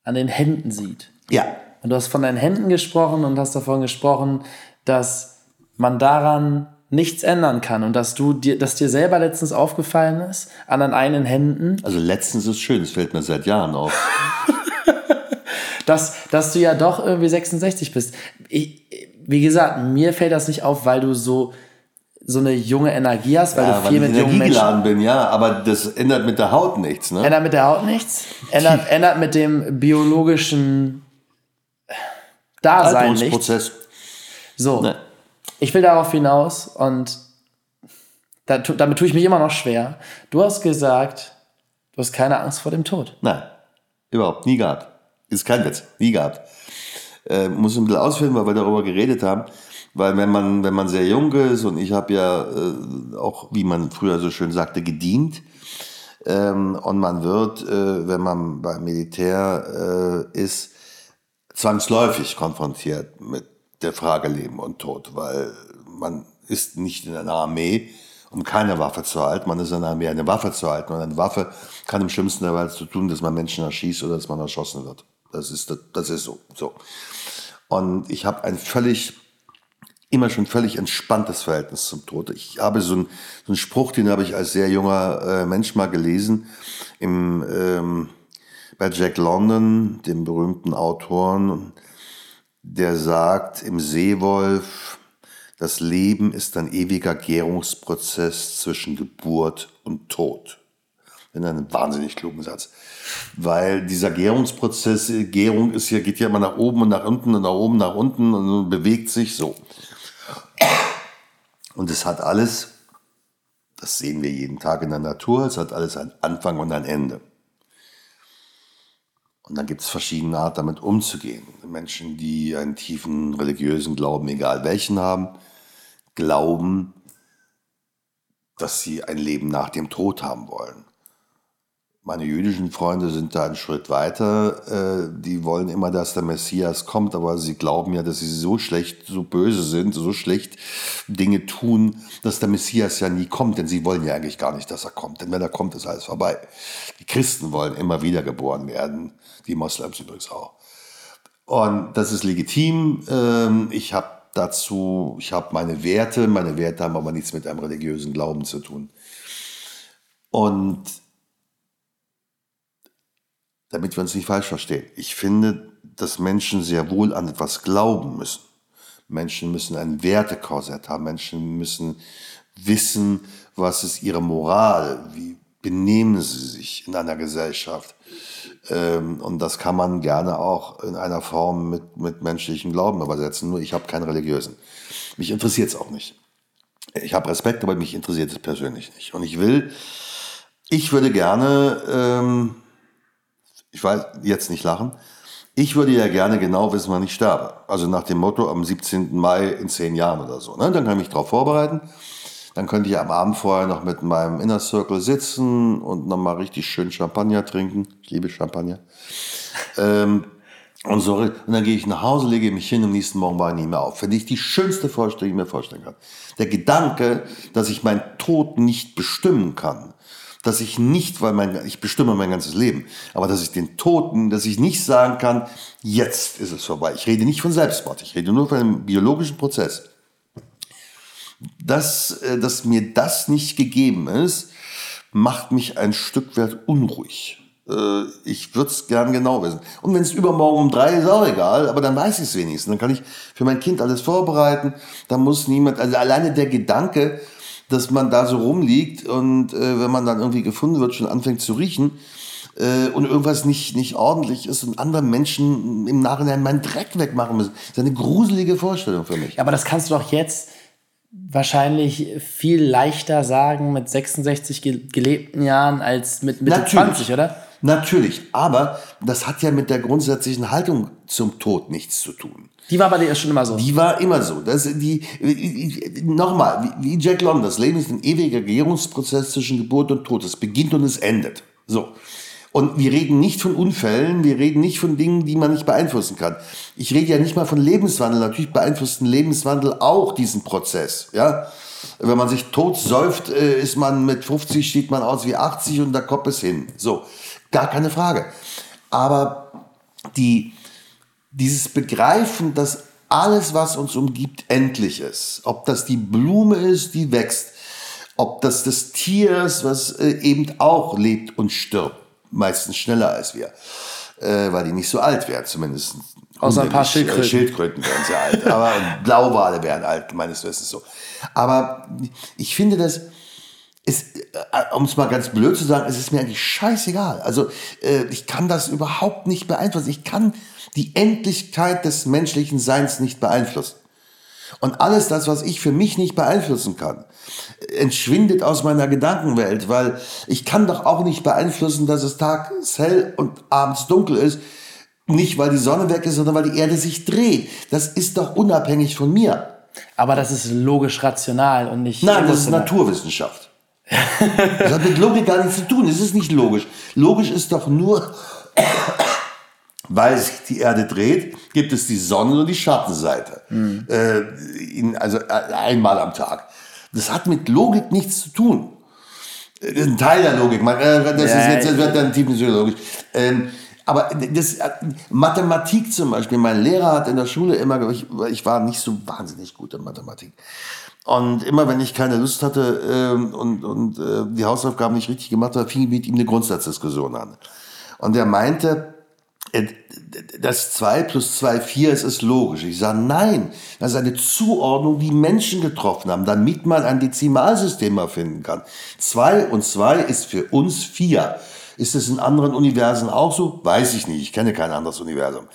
Speaker 1: an den Händen sieht.
Speaker 2: Ja.
Speaker 1: Und du hast von deinen Händen gesprochen und hast davon gesprochen, dass man daran nichts ändern kann und dass du dir, dass dir selber letztens aufgefallen ist an deinen eigenen Händen.
Speaker 2: Also letztens ist schön, es fällt mir seit Jahren auf.
Speaker 1: dass, dass du ja doch irgendwie 66 bist. Ich, wie gesagt, mir fällt das nicht auf, weil du so so eine junge Energie hast, weil ja, du viel weil mit jungen
Speaker 2: Menschen bin, ja, aber das ändert mit der Haut nichts, ne?
Speaker 1: Ändert mit der Haut nichts, ändert, ändert mit dem biologischen Dasein nichts. So, nee. ich will darauf hinaus und da, damit tue ich mich immer noch schwer. Du hast gesagt, Du hast keine Angst vor dem Tod.
Speaker 2: Nein, überhaupt nie gehabt. Ist kein Witz, nie gehabt. Äh, muss ein bisschen ausführen, weil wir darüber geredet haben. Weil wenn man, wenn man sehr jung ist und ich habe ja äh, auch, wie man früher so schön sagte, gedient. Ähm, und man wird, äh, wenn man beim Militär äh, ist, zwangsläufig konfrontiert mit der Frage Leben und Tod, weil man ist nicht in einer Armee, um keine Waffe zu halten. Man ist in einer Armee, eine Waffe zu halten. Und eine Waffe kann im schlimmsten der Weise zu tun, dass man Menschen erschießt oder dass man erschossen wird. Das ist, das ist so. so. Und ich habe ein völlig, immer schon völlig entspanntes Verhältnis zum Tod. Ich habe so einen, so einen Spruch, den habe ich als sehr junger äh, Mensch mal gelesen, im, ähm, bei Jack London, dem berühmten Autoren, der sagt im Seewolf, das Leben ist ein ewiger Gärungsprozess zwischen Geburt und Tod. Das ist ein wahnsinnig klugen Satz. Weil dieser Gärungsprozess, Gärung ist ja, geht ja immer nach oben und nach unten und nach oben, nach unten und bewegt sich so. Und es hat alles, das sehen wir jeden Tag in der Natur, es hat alles einen Anfang und ein Ende. Und dann gibt es verschiedene Arten, damit umzugehen. Menschen, die einen tiefen religiösen Glauben, egal welchen haben, glauben, dass sie ein Leben nach dem Tod haben wollen. Meine jüdischen Freunde sind da einen Schritt weiter. Äh, die wollen immer, dass der Messias kommt, aber sie glauben ja, dass sie so schlecht, so böse sind, so schlecht Dinge tun, dass der Messias ja nie kommt, denn sie wollen ja eigentlich gar nicht, dass er kommt. Denn wenn er kommt, ist alles vorbei. Die Christen wollen immer wieder geboren werden, die Moslems übrigens auch. Und das ist legitim. Ähm, ich habe dazu, ich habe meine Werte, meine Werte haben aber nichts mit einem religiösen Glauben zu tun. Und damit wir uns nicht falsch verstehen, ich finde, dass Menschen sehr wohl an etwas glauben müssen. Menschen müssen ein Wertekorsett haben, Menschen müssen wissen, was ist ihre Moral, wie benehmen sie sich in einer Gesellschaft. Ähm, und das kann man gerne auch in einer Form mit, mit menschlichem Glauben übersetzen. Nur ich habe keinen religiösen. Mich interessiert es auch nicht. Ich habe Respekt, aber mich interessiert es persönlich nicht. Und ich will, ich würde gerne, ähm, ich weiß, jetzt nicht lachen, ich würde ja gerne genau wissen, wann ich sterbe. Also nach dem Motto am 17. Mai in zehn Jahren oder so. Ne? Dann kann ich mich darauf vorbereiten. Dann könnte ich am Abend vorher noch mit meinem Inner Circle sitzen und nochmal richtig schön Champagner trinken. Ich liebe Champagner. ähm, und, so, und dann gehe ich nach Hause, lege mich hin, am nächsten Morgen war ich nicht mehr auf. Finde ich die schönste Vorstellung, die ich mir vorstellen kann. Der Gedanke, dass ich meinen Tod nicht bestimmen kann. Dass ich nicht, weil mein, ich bestimme mein ganzes Leben, aber dass ich den Toten, dass ich nicht sagen kann, jetzt ist es vorbei. Ich rede nicht von Selbstmord, ich rede nur von einem biologischen Prozess dass, äh, dass mir das nicht gegeben ist, macht mich ein Stück weit unruhig. Äh, ich würde es gern genau wissen. Und wenn es übermorgen um drei ist, auch egal, aber dann weiß ich es wenigstens. Dann kann ich für mein Kind alles vorbereiten. Da muss niemand, also alleine der Gedanke, dass man da so rumliegt und äh, wenn man dann irgendwie gefunden wird, schon anfängt zu riechen äh, und irgendwas nicht, nicht ordentlich ist und andere Menschen im Nachhinein meinen Dreck wegmachen müssen. Das ist eine gruselige Vorstellung für mich.
Speaker 1: Aber das kannst du doch jetzt wahrscheinlich viel leichter sagen mit 66 gelebten Jahren als mit Mitte Natürlich. 20, oder?
Speaker 2: Natürlich, aber das hat ja mit der grundsätzlichen Haltung zum Tod nichts zu tun.
Speaker 1: Die war bei dir schon immer so.
Speaker 2: Die war immer so. Das, die, nochmal, wie Jack London, das Leben ist ein ewiger Gärungsprozess zwischen Geburt und Tod. Es beginnt und es endet. So. Und wir reden nicht von Unfällen, wir reden nicht von Dingen, die man nicht beeinflussen kann. Ich rede ja nicht mal von Lebenswandel. Natürlich beeinflusst ein Lebenswandel auch diesen Prozess. Ja? Wenn man sich tot säuft, äh, ist man mit 50, sieht man aus wie 80 und der Kopf ist hin. So, gar keine Frage. Aber die, dieses Begreifen, dass alles, was uns umgibt, endlich ist. Ob das die Blume ist, die wächst. Ob das das Tier ist, was äh, eben auch lebt und stirbt meistens schneller als wir, äh, weil die nicht so alt werden, zumindest.
Speaker 1: Außer ein paar Schildkröten.
Speaker 2: Schildkröten werden sehr alt, aber Blauwale werden alt, meines Wissens so. Aber ich finde das, äh, um es mal ganz blöd zu sagen, es ist mir eigentlich scheißegal. Also äh, ich kann das überhaupt nicht beeinflussen. Ich kann die Endlichkeit des menschlichen Seins nicht beeinflussen. Und alles das, was ich für mich nicht beeinflussen kann, entschwindet aus meiner Gedankenwelt, weil ich kann doch auch nicht beeinflussen, dass es tags hell und abends dunkel ist. Nicht, weil die Sonne weg ist, sondern weil die Erde sich dreht. Das ist doch unabhängig von mir.
Speaker 1: Aber das ist logisch rational und nicht.
Speaker 2: Nein, das ist Naturwissenschaft. das hat mit Logik gar nichts zu tun. Es ist nicht logisch. Logisch ist doch nur, weil sich die Erde dreht, gibt es die Sonne und die Schattenseite. Mhm. Äh, in, also äh, einmal am Tag. Das hat mit Logik nichts zu tun. Das ist ein Teil der Logik. Man, äh, das, ja, ist jetzt, das wird dann tiefenpsychologisch. Ähm, aber das, äh, Mathematik zum Beispiel, mein Lehrer hat in der Schule immer, ich, ich war nicht so wahnsinnig gut in Mathematik. Und immer wenn ich keine Lust hatte ähm, und, und äh, die Hausaufgaben nicht richtig gemacht habe, fing ich mit ihm eine Grundsatzdiskussion an. Und er meinte, das 2 plus 2, 4 ist, ist logisch. Ich sage, nein, das ist eine Zuordnung, die Menschen getroffen haben, damit man ein Dezimalsystem erfinden kann. 2 und 2 ist für uns 4. Ist es in anderen Universen auch so? Weiß ich nicht. Ich kenne kein anderes Universum.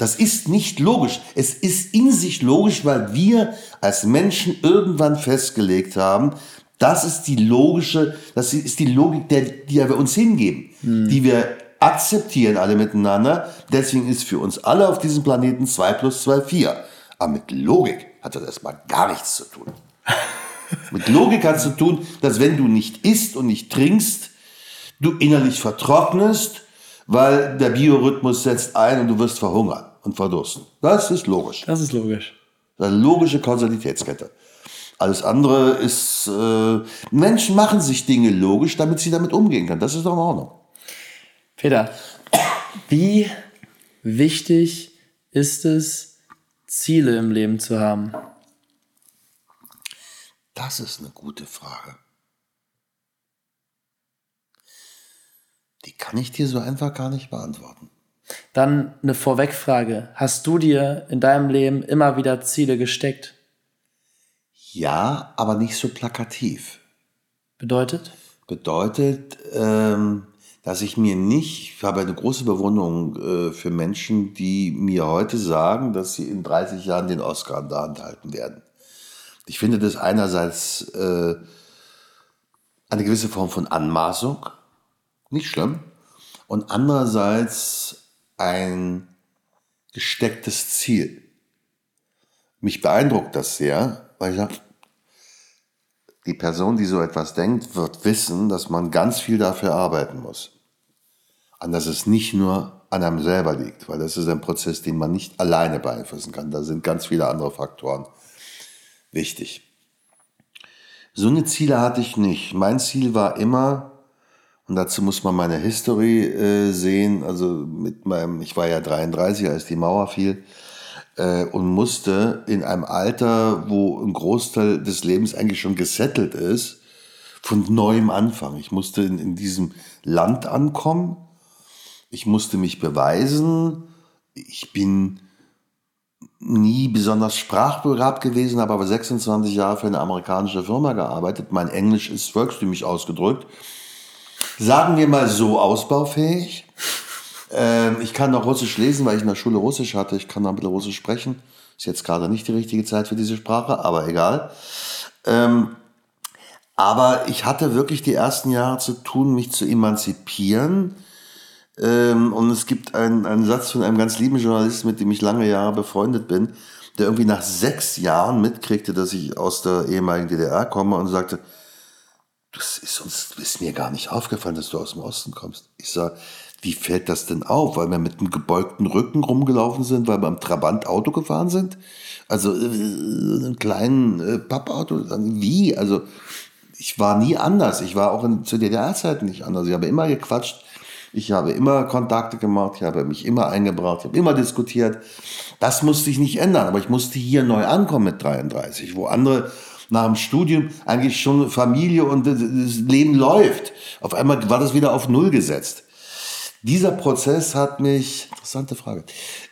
Speaker 2: Das ist nicht logisch. Es ist in sich logisch, weil wir als Menschen irgendwann festgelegt haben, das ist die logische, das ist die Logik, der, die wir uns hingeben, hm. die wir akzeptieren alle miteinander. Deswegen ist für uns alle auf diesem Planeten 2 plus 2 4. Aber mit Logik hat das erstmal gar nichts zu tun. mit Logik hat es zu tun, dass wenn du nicht isst und nicht trinkst, du innerlich vertrocknest, weil der Biorhythmus setzt ein und du wirst verhungern und verdursten. Das ist logisch.
Speaker 1: Das ist logisch.
Speaker 2: Das ist eine logische Kausalitätskette. Alles andere ist, äh, Menschen machen sich Dinge logisch, damit sie damit umgehen können. Das ist doch in Ordnung.
Speaker 1: Peter, wie wichtig ist es, Ziele im Leben zu haben?
Speaker 2: Das ist eine gute Frage. Die kann ich dir so einfach gar nicht beantworten.
Speaker 1: Dann eine Vorwegfrage. Hast du dir in deinem Leben immer wieder Ziele gesteckt?
Speaker 2: Ja, aber nicht so plakativ.
Speaker 1: Bedeutet?
Speaker 2: Bedeutet, ähm, dass ich mir nicht, ich habe eine große Bewunderung äh, für Menschen, die mir heute sagen, dass sie in 30 Jahren den Oscar in der Hand halten werden. Ich finde das einerseits äh, eine gewisse Form von Anmaßung, nicht schlimm. Und andererseits ein gestecktes Ziel. Mich beeindruckt das sehr, weil ich sage, die Person, die so etwas denkt, wird wissen, dass man ganz viel dafür arbeiten muss. Und dass es nicht nur an einem selber liegt, weil das ist ein Prozess, den man nicht alleine beeinflussen kann. Da sind ganz viele andere Faktoren wichtig. So eine Ziele hatte ich nicht. Mein Ziel war immer, und dazu muss man meine History äh, sehen. Also mit meinem, ich war ja 33, als die Mauer fiel äh, und musste in einem Alter, wo ein Großteil des Lebens eigentlich schon gesettelt ist, von neuem anfangen. Ich musste in, in diesem Land ankommen. Ich musste mich beweisen. Ich bin nie besonders sprachbegabt gewesen, habe aber 26 Jahre für eine amerikanische Firma gearbeitet. Mein Englisch ist volkstümlich ausgedrückt sagen wir mal so, ausbaufähig. Ähm, ich kann noch Russisch lesen, weil ich in der Schule Russisch hatte. Ich kann noch ein bisschen Russisch sprechen. Ist jetzt gerade nicht die richtige Zeit für diese Sprache, aber egal. Ähm, aber ich hatte wirklich die ersten Jahre zu tun, mich zu emanzipieren. Ähm, und es gibt einen, einen Satz von einem ganz lieben Journalisten, mit dem ich lange Jahre befreundet bin, der irgendwie nach sechs Jahren mitkriegte, dass ich aus der ehemaligen DDR komme und sagte, das ist uns ist mir gar nicht aufgefallen, dass du aus dem Osten kommst. Ich sage, wie fällt das denn auf? Weil wir mit einem gebeugten Rücken rumgelaufen sind, weil wir am Trabant Auto gefahren sind? Also äh, einem kleinen äh, Pappauto? Wie? Also ich war nie anders. Ich war auch in, zu DDR-Zeiten nicht anders. Ich habe immer gequatscht. Ich habe immer Kontakte gemacht. Ich habe mich immer eingebracht. Ich habe immer diskutiert. Das musste ich nicht ändern. Aber ich musste hier neu ankommen mit 33, wo andere nach dem Studium eigentlich schon Familie und das Leben läuft. Auf einmal war das wieder auf Null gesetzt. Dieser Prozess hat mich, interessante Frage,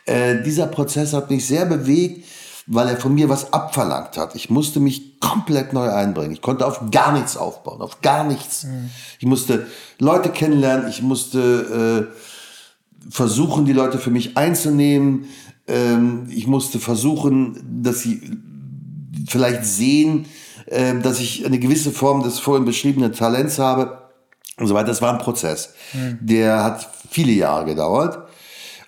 Speaker 2: äh, dieser Prozess hat mich sehr bewegt, weil er von mir was abverlangt hat. Ich musste mich komplett neu einbringen. Ich konnte auf gar nichts aufbauen, auf gar nichts. Mhm. Ich musste Leute kennenlernen, ich musste äh, versuchen, die Leute für mich einzunehmen. Ähm, ich musste versuchen, dass sie vielleicht sehen, äh, dass ich eine gewisse Form des vorhin beschriebenen Talents habe und so weiter. Das war ein Prozess. Mhm. Der hat viele Jahre gedauert.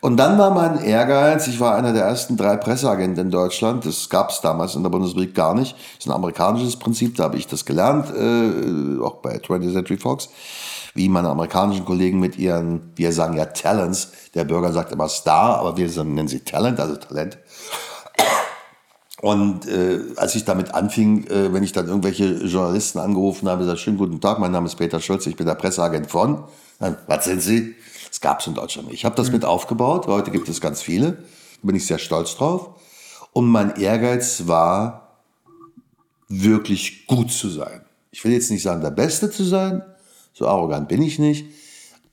Speaker 2: Und dann war mein Ehrgeiz, ich war einer der ersten drei Presseagenten in Deutschland, das gab es damals in der Bundesrepublik gar nicht, das ist ein amerikanisches Prinzip, da habe ich das gelernt, äh, auch bei 20th Century Fox, wie meine amerikanischen Kollegen mit ihren, wir sagen ja Talents, der Bürger sagt immer Star, aber wir nennen sie Talent, also Talent. Und äh, als ich damit anfing, äh, wenn ich dann irgendwelche Journalisten angerufen habe, gesagt, schönen guten Tag, mein Name ist Peter Schulz, ich bin der Presseagent von, dann, was sind Sie? Das gab es in Deutschland nicht. Ich habe das mhm. mit aufgebaut. Heute gibt es ganz viele. Da bin ich sehr stolz drauf. Und mein Ehrgeiz war, wirklich gut zu sein. Ich will jetzt nicht sagen, der Beste zu sein. So arrogant bin ich nicht.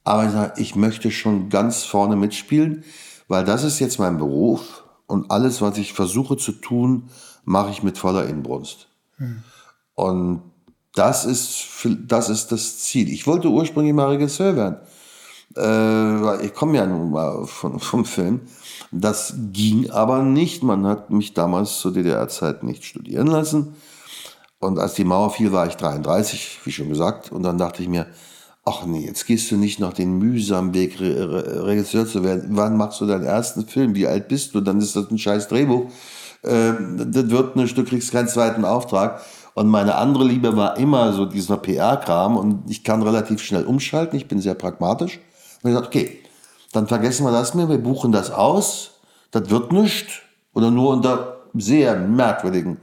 Speaker 2: Aber ich, sage, ich möchte schon ganz vorne mitspielen, weil das ist jetzt mein Beruf. Und alles, was ich versuche zu tun, mache ich mit voller Inbrunst. Mhm. Und das ist, das ist das Ziel. Ich wollte ursprünglich mal Regisseur werden äh, ich komme ja nun mal von, vom Film. Das ging aber nicht. Man hat mich damals zur DDR-Zeit nicht studieren lassen. Und als die Mauer fiel, war ich 33, wie schon gesagt. Und dann dachte ich mir, ach nee, jetzt gehst du nicht noch den mühsamen Weg, Re Re Regisseur zu werden. Wann machst du deinen ersten Film? Wie alt bist du? Dann ist das ein scheiß Drehbuch. Äh, das wird nicht, du kriegst keinen zweiten Auftrag. Und meine andere Liebe war immer so dieser PR-Kram. Und ich kann relativ schnell umschalten. Ich bin sehr pragmatisch. Und ich gesagt, okay, dann vergessen wir das mir, wir buchen das aus, das wird nichts. Oder nur unter sehr merkwürdigen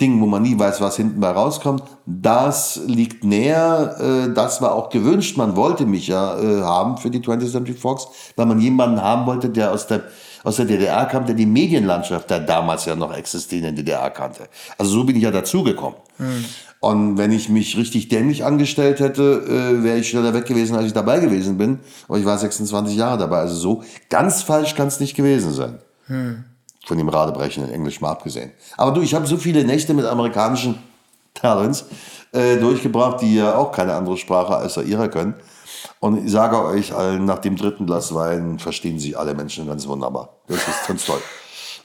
Speaker 2: Dingen, wo man nie weiß, was hinten bei rauskommt. Das liegt näher, äh, das war auch gewünscht. Man wollte mich ja äh, haben für die 20th Century Fox, weil man jemanden haben wollte, der aus der, aus der DDR kam, der die Medienlandschaft, der damals ja noch existierenden DDR kannte. Also so bin ich ja dazugekommen. Mhm. Und wenn ich mich richtig dämlich angestellt hätte, äh, wäre ich schneller weg gewesen, als ich dabei gewesen bin. Aber ich war 26 Jahre dabei. Also so ganz falsch kann es nicht gewesen sein. Hm. Von dem Radebrechen in Englisch mal abgesehen. Aber du, ich habe so viele Nächte mit amerikanischen Talents äh, durchgebracht, die ja auch keine andere Sprache als ihrer können. Und ich sage euch allen, nach dem dritten Glas Wein verstehen sie alle Menschen ganz wunderbar. Das ist ganz toll.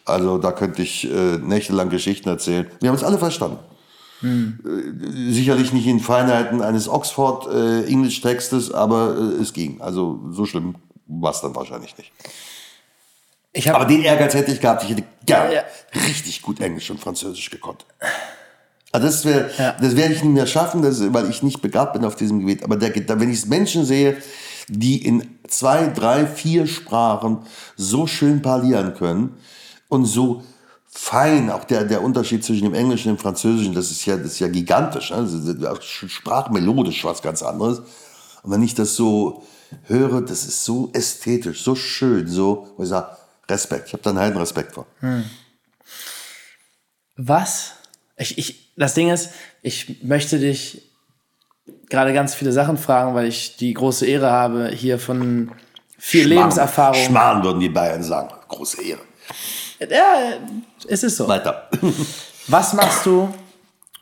Speaker 2: Also da könnte ich äh, nächtelang Geschichten erzählen. Wir haben es alle verstanden. Hm. Sicherlich nicht in Feinheiten eines Oxford-Englisch-Textes, äh, aber äh, es ging. Also so schlimm war es dann wahrscheinlich nicht. aber den Ehrgeiz hätte ich gehabt. Ich hätte gerne ja. richtig gut Englisch und Französisch gekonnt. Also das, wär, ja. das werde ich nicht mehr schaffen, das, weil ich nicht begabt bin auf diesem Gebiet. Aber der, wenn ich Menschen sehe, die in zwei, drei, vier Sprachen so schön parlieren können und so fein, auch der, der Unterschied zwischen dem Englischen und dem Französischen, das ist ja, das ist ja gigantisch. Ne? Sprachmelodisch was ganz anderes. Und wenn ich das so höre, das ist so ästhetisch, so schön, so, wo ich sage, Respekt. Ich habe da einen heiden Respekt vor. Hm.
Speaker 1: Was? Ich, ich, das Ding ist, ich möchte dich gerade ganz viele Sachen fragen, weil ich die große Ehre habe, hier von viel Schmarrn, Lebenserfahrung.
Speaker 2: Schmarrn würden die Bayern sagen. Große Ehre.
Speaker 1: Ja, es ist so.
Speaker 2: Weiter.
Speaker 1: Was machst du,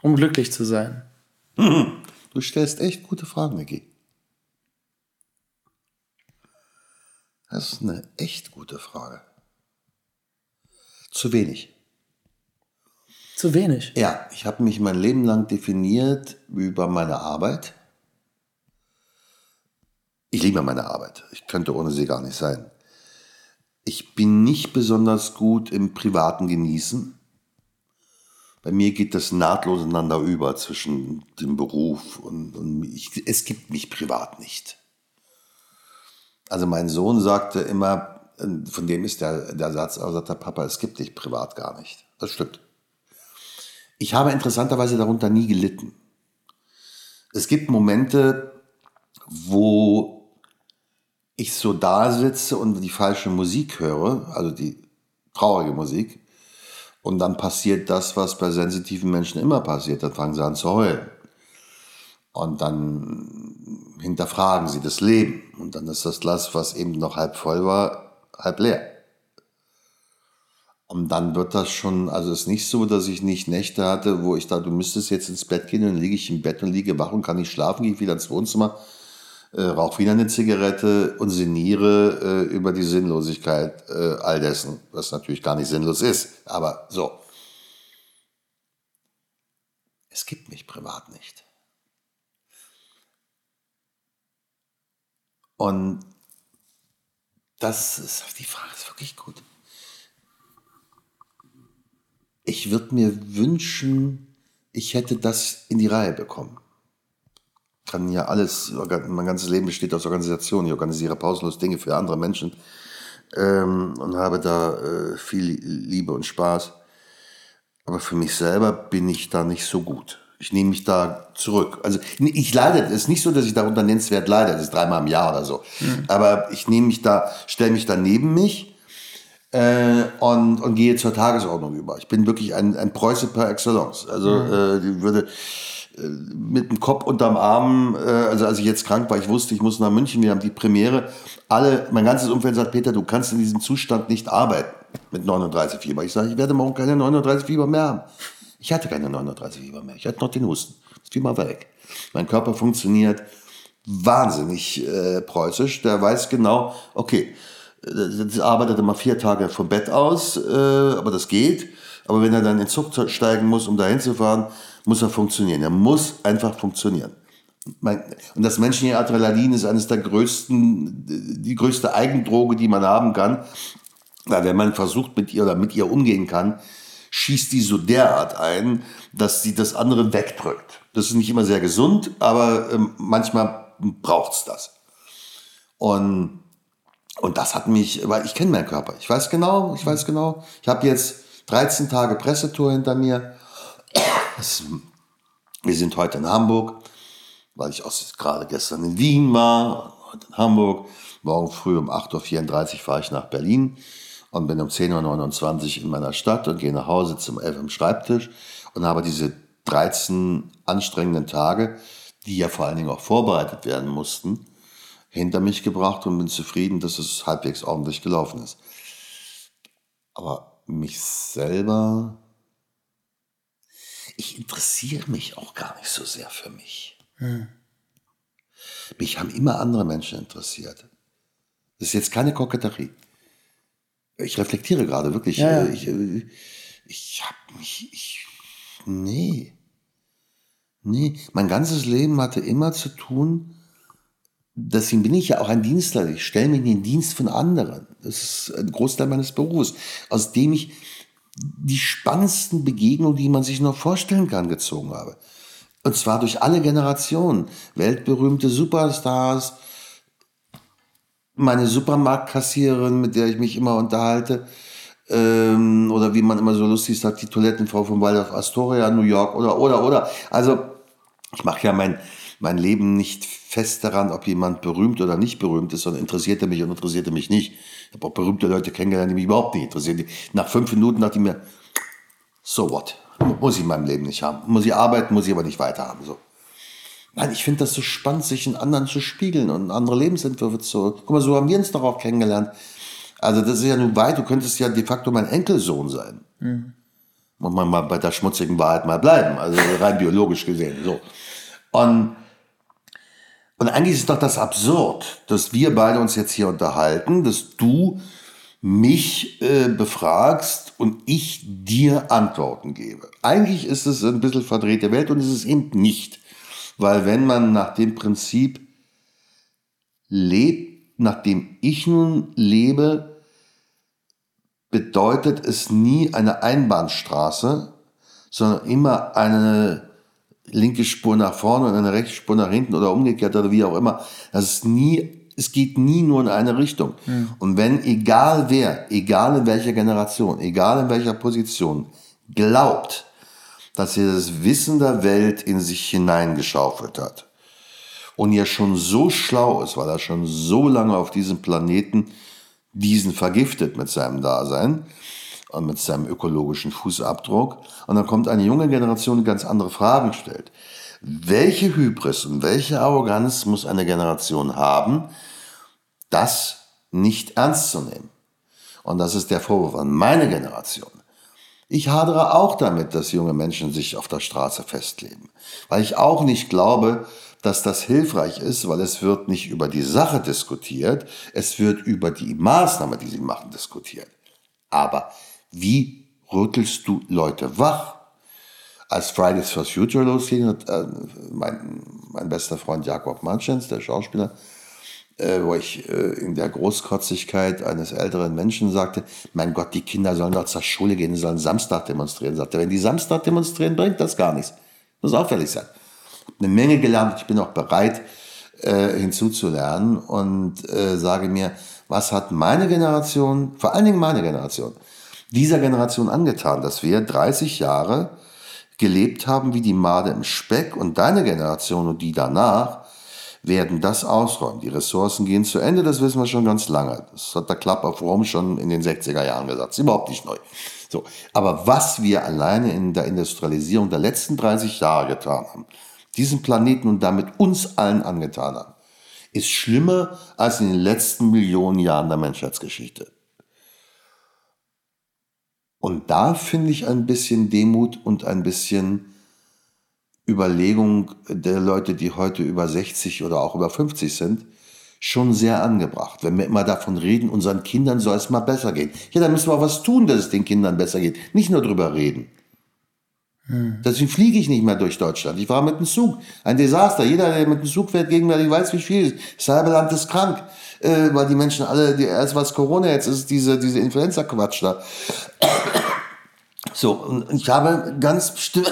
Speaker 1: um glücklich zu sein?
Speaker 2: Du stellst echt gute Fragen, Micky. Das ist eine echt gute Frage. Zu wenig.
Speaker 1: Zu wenig?
Speaker 2: Ja, ich habe mich mein Leben lang definiert über meine Arbeit. Ich liebe meine Arbeit. Ich könnte ohne sie gar nicht sein. Ich bin nicht besonders gut im privaten Genießen. Bei mir geht das nahtlos ineinander über zwischen dem Beruf und, und ich, es gibt mich privat nicht. Also mein Sohn sagte immer, von dem ist der, der Satz, aber sagt der Papa, es gibt dich privat gar nicht. Das stimmt. Ich habe interessanterweise darunter nie gelitten. Es gibt Momente, wo ich so da sitze und die falsche Musik höre, also die traurige Musik, und dann passiert das, was bei sensitiven Menschen immer passiert, dann fangen sie an zu heulen. Und dann hinterfragen sie das Leben. Und dann ist das Glas, was eben noch halb voll war, halb leer. Und dann wird das schon, also es ist nicht so, dass ich nicht Nächte hatte, wo ich da, du müsstest jetzt ins Bett gehen, dann liege ich im Bett und liege wach und kann nicht schlafen, gehe wieder ins Wohnzimmer äh, rauche wieder eine Zigarette und sinniere äh, über die Sinnlosigkeit äh, all dessen, was natürlich gar nicht sinnlos ist. Aber so. Es gibt mich privat nicht. Und das ist, die Frage ist wirklich gut. Ich würde mir wünschen, ich hätte das in die Reihe bekommen. Kann ja alles, mein ganzes Leben besteht aus Organisation. Ich organisiere pausenlos Dinge für andere Menschen ähm, und habe da äh, viel Liebe und Spaß. Aber für mich selber bin ich da nicht so gut. Ich nehme mich da zurück. Also ich leide, es ist nicht so, dass ich darunter nennenswert leide, das ist dreimal im Jahr oder so. Mhm. Aber ich nehme mich da, stelle mich da neben mich äh, und, und gehe zur Tagesordnung über. Ich bin wirklich ein, ein Preuße par excellence. Also mhm. äh, würde mit dem Kopf unterm Arm, äh, also als ich jetzt krank war, ich wusste, ich muss nach München, wir haben die Premiere. Alle, mein ganzes Umfeld sagt, Peter, du kannst in diesem Zustand nicht arbeiten mit 39 Fieber. Ich sage, ich werde morgen keine 39 Fieber mehr haben. Ich hatte keine 39 Fieber mehr. Ich hatte noch den Husten. Das fiel mal weg. Mein Körper funktioniert wahnsinnig äh, preußisch. Der weiß genau, okay, das arbeitet immer vier Tage vom Bett aus, äh, aber das geht. Aber wenn er dann in Zug steigen muss, um dahin zu fahren, muss er funktionieren. Er muss einfach funktionieren. Und das menschliche Adrenalin ist eines der größten, die größte Eigendroge, die man haben kann. Weil wenn man versucht, mit ihr oder mit ihr umgehen kann, schießt die so derart ein, dass sie das andere wegdrückt. Das ist nicht immer sehr gesund, aber ähm, manchmal braucht's das. Und, und das hat mich, weil ich kenne meinen Körper. Ich weiß genau, ich weiß genau. Ich habe jetzt 13 Tage Pressetour hinter mir. Das, wir sind heute in Hamburg, weil ich auch gerade gestern in Wien war, heute in Hamburg. Morgen früh um 8.34 Uhr fahre ich nach Berlin und bin um 10.29 Uhr in meiner Stadt und gehe nach Hause zum 11 am Schreibtisch und habe diese 13 anstrengenden Tage, die ja vor allen Dingen auch vorbereitet werden mussten, hinter mich gebracht und bin zufrieden, dass es halbwegs ordentlich gelaufen ist. Aber mich selber, ich interessiere mich auch gar nicht so sehr für mich. Hm. Mich haben immer andere Menschen interessiert. Das ist jetzt keine Koketterie ich reflektiere gerade wirklich. Ja, ja. Äh, ich, äh, ich habe mich, ich, nee, nee, mein ganzes Leben hatte immer zu tun, deswegen bin ich ja auch ein Dienstler. Ich stelle mich in den Dienst von anderen. Das ist ein Großteil meines Berufs, aus dem ich die spannendsten Begegnungen, die man sich noch vorstellen kann, gezogen habe. Und zwar durch alle Generationen. Weltberühmte Superstars, meine Supermarktkassiererin, mit der ich mich immer unterhalte, ähm, oder wie man immer so lustig sagt, die Toilettenfrau von Waldorf Astoria, New York oder, oder, oder. Also, ich mache ja mein, mein Leben nicht fest daran, ob jemand berühmt oder nicht berühmt ist, sondern interessierte mich und interessierte mich nicht. Ich habe auch berühmte Leute kennengelernt, die mich überhaupt nicht interessieren. Nach fünf Minuten dachte ich mir, so what? Muss ich in meinem Leben nicht haben. Muss ich arbeiten, muss ich aber nicht weiterhaben. So. Nein, ich finde das so spannend, sich in anderen zu spiegeln und andere Lebensentwürfe zu. Guck mal, so haben wir uns doch auch kennengelernt. Also das ist ja nun weit, du könntest ja de facto mein Enkelsohn sein. Mhm. Muss man mal bei der schmutzigen Wahrheit mal bleiben, also rein biologisch gesehen. So. Und, und eigentlich ist doch das absurd, dass wir beide uns jetzt hier unterhalten, dass du mich äh, befragst und ich dir Antworten gebe. Eigentlich ist es ein bisschen verdrehte Welt und es ist eben nicht. Weil wenn man nach dem Prinzip lebt, nach dem ich nun lebe, bedeutet es nie eine Einbahnstraße, sondern immer eine linke Spur nach vorne und eine rechte Spur nach hinten oder umgekehrt oder wie auch immer. Das ist nie, es geht nie nur in eine Richtung. Mhm. Und wenn egal wer, egal in welcher Generation, egal in welcher Position, glaubt, dass er das Wissen der Welt in sich hineingeschaufelt hat. Und ja schon so schlau ist, weil er schon so lange auf diesem Planeten diesen vergiftet mit seinem Dasein mit seinem ökologischen Fußabdruck. Und dann kommt eine junge Generation, die ganz andere Fragen stellt. Welche Hybris und welche Arroganz muss eine Generation haben, das nicht ernst zu nehmen? Und das ist der Vorwurf an meine Generation. Ich hadere auch damit, dass junge Menschen sich auf der Straße festleben, weil ich auch nicht glaube, dass das hilfreich ist, weil es wird nicht über die Sache diskutiert, es wird über die Maßnahme, die sie machen, diskutiert. Aber wie rüttelst du Leute wach? als Fridays for Future losging, hat äh, mein, mein bester Freund Jakob Manschens, der Schauspieler, äh, wo ich äh, in der Großkotzigkeit eines älteren Menschen sagte, mein Gott, die Kinder sollen doch zur Schule gehen, die sollen Samstag demonstrieren. Sagte, wenn die Samstag demonstrieren, bringt das gar nichts. Muss auffällig sein. Eine Menge gelernt, ich bin auch bereit, äh, hinzuzulernen und äh, sage mir, was hat meine Generation, vor allen Dingen meine Generation, dieser Generation angetan, dass wir 30 Jahre gelebt haben wie die Made im Speck und deine Generation und die danach werden das ausräumen. Die Ressourcen gehen zu Ende, das wissen wir schon ganz lange. Das hat der Club of Rome schon in den 60er Jahren gesagt. Ist überhaupt nicht neu. So. Aber was wir alleine in der Industrialisierung der letzten 30 Jahre getan haben, diesen Planeten und damit uns allen angetan haben, ist schlimmer als in den letzten Millionen Jahren der Menschheitsgeschichte. Und da finde ich ein bisschen Demut und ein bisschen Überlegung der Leute, die heute über 60 oder auch über 50 sind, schon sehr angebracht. Wenn wir immer davon reden, unseren Kindern soll es mal besser gehen. Ja, dann müssen wir auch was tun, dass es den Kindern besser geht. Nicht nur drüber reden. Hm. Deswegen fliege ich nicht mehr durch Deutschland. Ich war mit dem Zug. Ein Desaster. Jeder, der mit dem Zug fährt, gegenwärtig weiß, wie viel ist. Das halbe Land ist krank. Äh, weil die Menschen alle, die, erst was Corona jetzt ist, diese, diese Influenza-Quatsch da. So, und ich habe ganz bestimmt,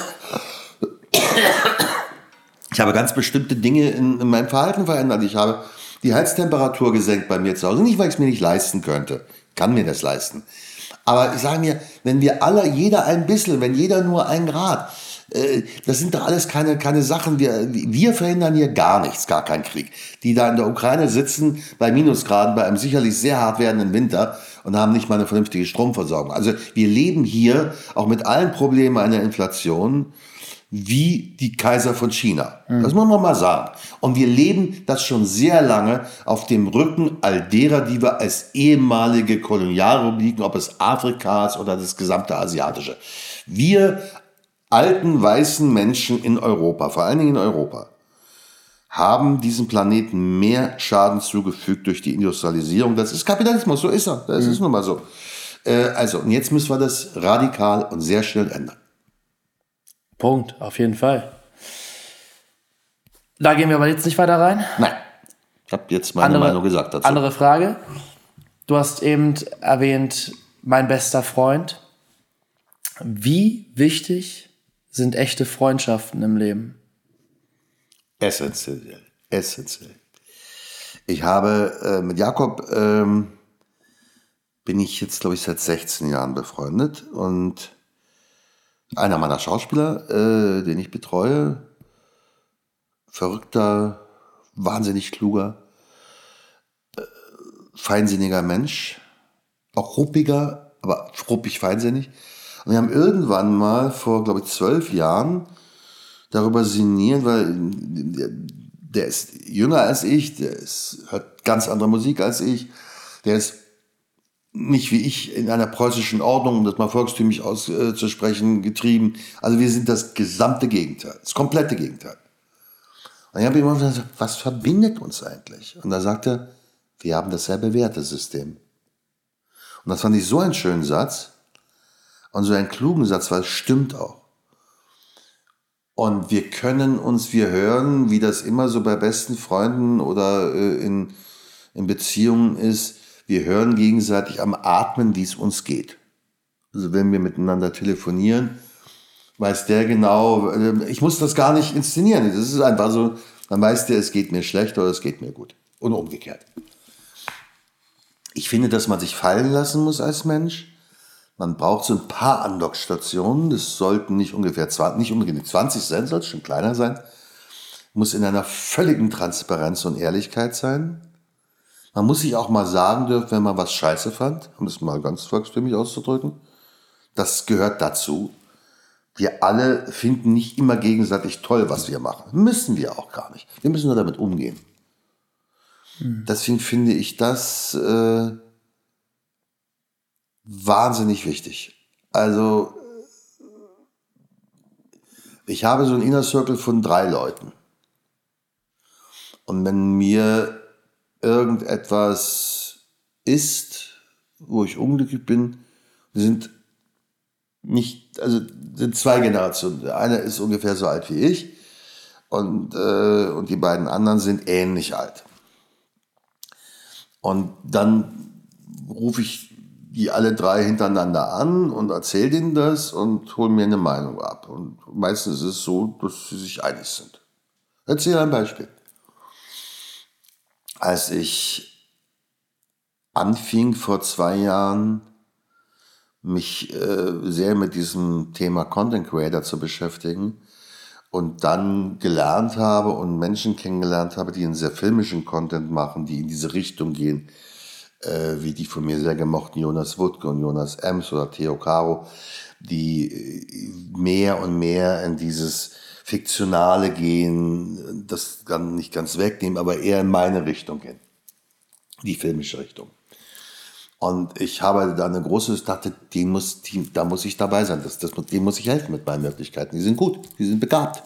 Speaker 2: ich habe ganz bestimmte Dinge in, in meinem Verhalten verändert. Ich habe die Heiztemperatur gesenkt bei mir zu Hause. Nicht, weil ich es mir nicht leisten könnte. kann mir das leisten. Aber ich sage mir, wenn wir alle, jeder ein bisschen, wenn jeder nur ein Grad, das sind doch alles keine, keine Sachen. Wir, wir verhindern hier gar nichts, gar keinen Krieg. Die da in der Ukraine sitzen bei Minusgraden, bei einem sicherlich sehr hart werdenden Winter und haben nicht mal eine vernünftige Stromversorgung. Also wir leben hier auch mit allen Problemen einer Inflation wie die Kaiser von China. Mhm. Das muss man mal sagen. Und wir leben das schon sehr lange auf dem Rücken all derer, die wir als ehemalige Kolonialrepubliken, ob es Afrika ist oder das gesamte Asiatische. Wir alten weißen Menschen in Europa, vor allen Dingen in Europa, haben diesem Planeten mehr Schaden zugefügt durch die Industrialisierung. Das ist Kapitalismus, so ist er. Das mhm. ist nun mal so. Äh, also, und jetzt müssen wir das radikal und sehr schnell ändern.
Speaker 1: Punkt, auf jeden Fall. Da gehen wir aber jetzt nicht weiter rein.
Speaker 2: Nein. Ich habe jetzt meine andere, Meinung gesagt
Speaker 1: dazu. Andere Frage. Du hast eben erwähnt, mein bester Freund. Wie wichtig sind echte Freundschaften im Leben?
Speaker 2: Essentiell. Essentiell. Ich habe äh, mit Jakob ähm, bin ich jetzt, glaube ich, seit 16 Jahren befreundet und einer meiner Schauspieler, äh, den ich betreue, verrückter, wahnsinnig kluger, äh, feinsinniger Mensch, auch ruppiger, aber ruppig feinsinnig. Und wir haben irgendwann mal vor, glaube ich, zwölf Jahren darüber sinniert, weil der, ist jünger als ich, der ist, hört ganz andere Musik als ich, der ist nicht wie ich in einer preußischen Ordnung, um das mal volkstümlich auszusprechen, getrieben. Also wir sind das gesamte Gegenteil, das komplette Gegenteil. Und ich habe immer gesagt, was verbindet uns eigentlich? Und da sagte er, wir haben dasselbe Wertesystem. Und das fand ich so einen schönen Satz und so einen klugen Satz, weil es stimmt auch. Und wir können uns, wir hören, wie das immer so bei besten Freunden oder äh, in, in Beziehungen ist, wir hören gegenseitig am Atmen, wie es uns geht. Also wenn wir miteinander telefonieren, weiß der genau, äh, ich muss das gar nicht inszenieren. Das ist einfach so, dann weiß der, es geht mir schlecht oder es geht mir gut. Und umgekehrt. Ich finde, dass man sich fallen lassen muss als Mensch. Man braucht so ein paar Andockstationen. Das sollten nicht ungefähr 20, nicht unbedingt 20 sein, sollte schon kleiner sein. Muss in einer völligen Transparenz und Ehrlichkeit sein. Man muss sich auch mal sagen dürfen, wenn man was scheiße fand, um es mal ganz volkstümlich auszudrücken. Das gehört dazu. Wir alle finden nicht immer gegenseitig toll, was wir machen. Müssen wir auch gar nicht. Wir müssen nur damit umgehen. Hm. Deswegen finde ich das äh, wahnsinnig wichtig. Also, ich habe so einen Inner Circle von drei Leuten. Und wenn mir irgendetwas ist, wo ich unglücklich bin, sind nicht, also sind zwei Generationen. Der eine ist ungefähr so alt wie ich und, äh, und die beiden anderen sind ähnlich alt. Und dann rufe ich die alle drei hintereinander an und erzähle denen das und hole mir eine Meinung ab. Und meistens ist es so, dass sie sich einig sind. Erzähle ein Beispiel. Als ich anfing vor zwei Jahren, mich äh, sehr mit diesem Thema Content Creator zu beschäftigen und dann gelernt habe und Menschen kennengelernt habe, die einen sehr filmischen Content machen, die in diese Richtung gehen, äh, wie die von mir sehr gemochten Jonas Wutke und Jonas Ems oder Theo Caro, die äh, mehr und mehr in dieses Fiktionale gehen, das kann nicht ganz wegnehmen, aber eher in meine Richtung gehen, die filmische Richtung. Und ich habe da eine große, dachte, die muss, die, da muss ich dabei sein. Das, das, dem muss ich helfen mit meinen Möglichkeiten. Die sind gut, die sind begabt.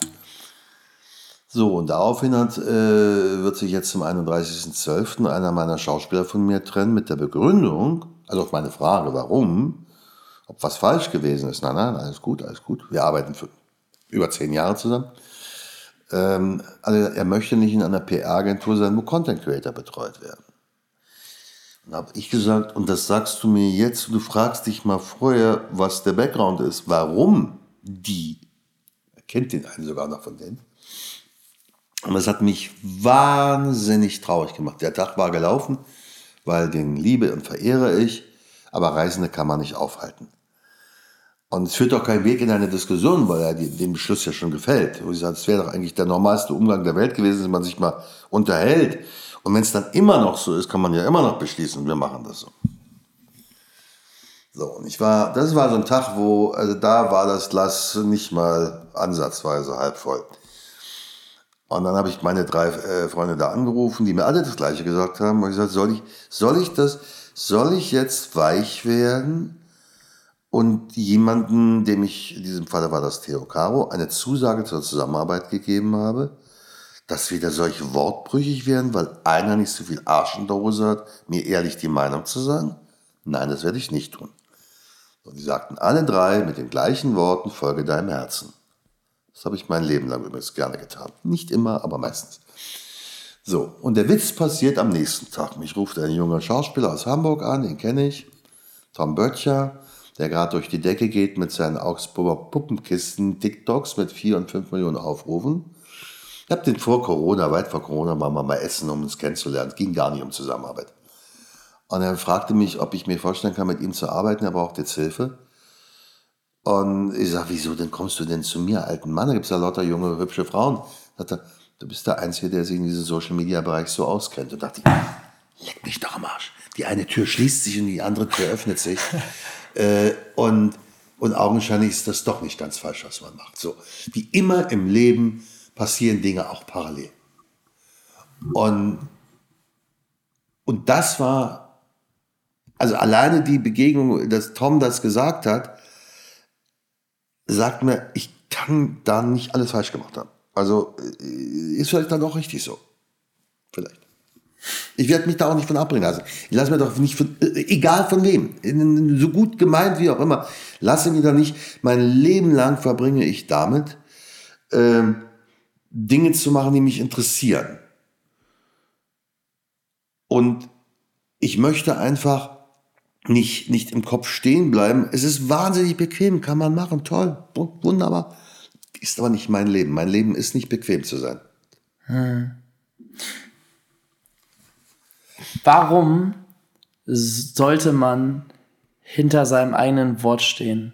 Speaker 2: So, und daraufhin hat, äh, wird sich jetzt zum 31.12. einer meiner Schauspieler von mir trennen mit der Begründung, also auf meine Frage, warum, ob was falsch gewesen ist. Nein, nein, alles gut, alles gut. Wir arbeiten für über zehn Jahre zusammen. Ähm, also er möchte nicht in einer PR-Agentur sein, wo Content Creator betreut werden. Und habe ich gesagt, und das sagst du mir jetzt, du fragst dich mal vorher, was der Background ist, warum die, er kennt den einen sogar noch von denen, und das hat mich wahnsinnig traurig gemacht. Der Tag war gelaufen, weil den liebe und verehre ich, aber Reisende kann man nicht aufhalten. Und es führt doch kein Weg in eine Diskussion, weil er dem Beschluss ja schon gefällt. ich sage, es wäre doch eigentlich der normalste Umgang der Welt gewesen, dass man sich mal unterhält und wenn es dann immer noch so ist, kann man ja immer noch beschließen, wir machen das so. So, und ich war, das war so ein Tag, wo, also da war das Glas nicht mal ansatzweise halb voll. Und dann habe ich meine drei äh, Freunde da angerufen, die mir alle das Gleiche gesagt haben. Und ich gesagt, soll ich, soll ich das, soll ich jetzt weich werden und jemanden, dem ich, in diesem Fall war das Theo Caro, eine Zusage zur Zusammenarbeit gegeben habe? dass wieder solche wortbrüchig werden, weil einer nicht so viel Arsch in der Hose hat, mir ehrlich die Meinung zu sagen? Nein, das werde ich nicht tun. Und die sagten alle drei mit den gleichen Worten, folge deinem Herzen. Das habe ich mein Leben lang übrigens gerne getan. Nicht immer, aber meistens. So, und der Witz passiert am nächsten Tag. Mich ruft ein junger Schauspieler aus Hamburg an, den kenne ich, Tom Böttcher, der gerade durch die Decke geht mit seinen Augsburger Puppenkisten TikToks mit 4 und 5 Millionen Aufrufen. Ich habe den vor Corona, weit vor Corona, wir mal essen, um uns kennenzulernen. Es ging gar nicht um Zusammenarbeit. Und er fragte mich, ob ich mir vorstellen kann, mit ihm zu arbeiten. Er braucht jetzt Hilfe. Und ich sage, wieso denn kommst du denn zu mir, alten Mann? Da gibt es ja lauter junge, hübsche Frauen. Sagt er, du bist der Einzige, der sich in diesem Social-Media-Bereich so auskennt. Und dachte ich, leck mich doch am Arsch. Die eine Tür schließt sich und die andere Tür öffnet sich. äh, und, und augenscheinlich ist das doch nicht ganz falsch, was man macht. So, wie immer im Leben passieren Dinge auch parallel. Und, und das war, also alleine die Begegnung, dass Tom das gesagt hat, sagt mir, ich kann da nicht alles falsch gemacht haben. Also äh, ist vielleicht dann auch richtig so. Vielleicht. Ich werde mich da auch nicht von abbringen lassen. Ich lasse mir doch nicht von, äh, egal von wem, so gut gemeint wie auch immer, lasse mich da nicht, mein Leben lang verbringe ich damit, ähm, Dinge zu machen, die mich interessieren. Und ich möchte einfach nicht, nicht im Kopf stehen bleiben. Es ist wahnsinnig bequem, kann man machen, toll, wunderbar. Ist aber nicht mein Leben. Mein Leben ist nicht bequem zu sein. Hm.
Speaker 1: Warum sollte man hinter seinem eigenen Wort stehen?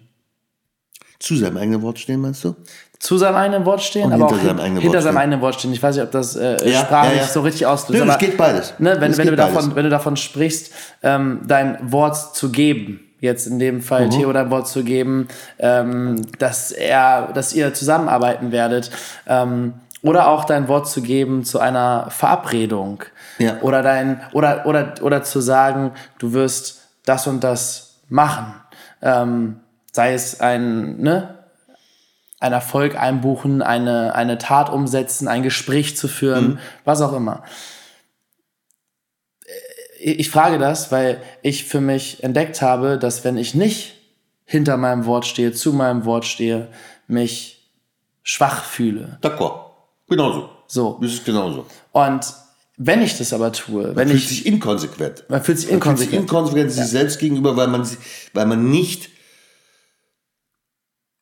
Speaker 2: Zu seinem eigenen Wort stehen, meinst du?
Speaker 1: Zu seinem eigenen Wort stehen, und aber hinter auch seinem hin, hinter seinem eigenen Wort stehen. Ich weiß nicht, ob das äh, ja, sprachlich ja, ja. so richtig
Speaker 2: aber, es geht beides.
Speaker 1: Ne, wenn, wenn, du davon, wenn du davon sprichst, ähm, dein Wort zu geben, jetzt in dem Fall mhm. Theo dein Wort zu geben, ähm, dass er, dass ihr zusammenarbeiten werdet, ähm, oder auch dein Wort zu geben zu einer Verabredung. Ja. Oder dein, oder, oder, oder zu sagen, du wirst das und das machen. Ähm, sei es ein, ne, ein Erfolg einbuchen, eine, eine Tat umsetzen, ein Gespräch zu führen, mhm. was auch immer. Ich frage das, weil ich für mich entdeckt habe, dass wenn ich nicht hinter meinem Wort stehe, zu meinem Wort stehe, mich schwach fühle.
Speaker 2: D'accord. Genauso.
Speaker 1: So.
Speaker 2: Das ist genauso.
Speaker 1: Und wenn ich das aber tue,
Speaker 2: Man
Speaker 1: wenn
Speaker 2: fühlt
Speaker 1: ich,
Speaker 2: sich inkonsequent.
Speaker 1: man fühlt sich
Speaker 2: Man fühlt sich
Speaker 1: inkonsequent.
Speaker 2: inkonsequent sich selbst gegenüber, weil man, weil man nicht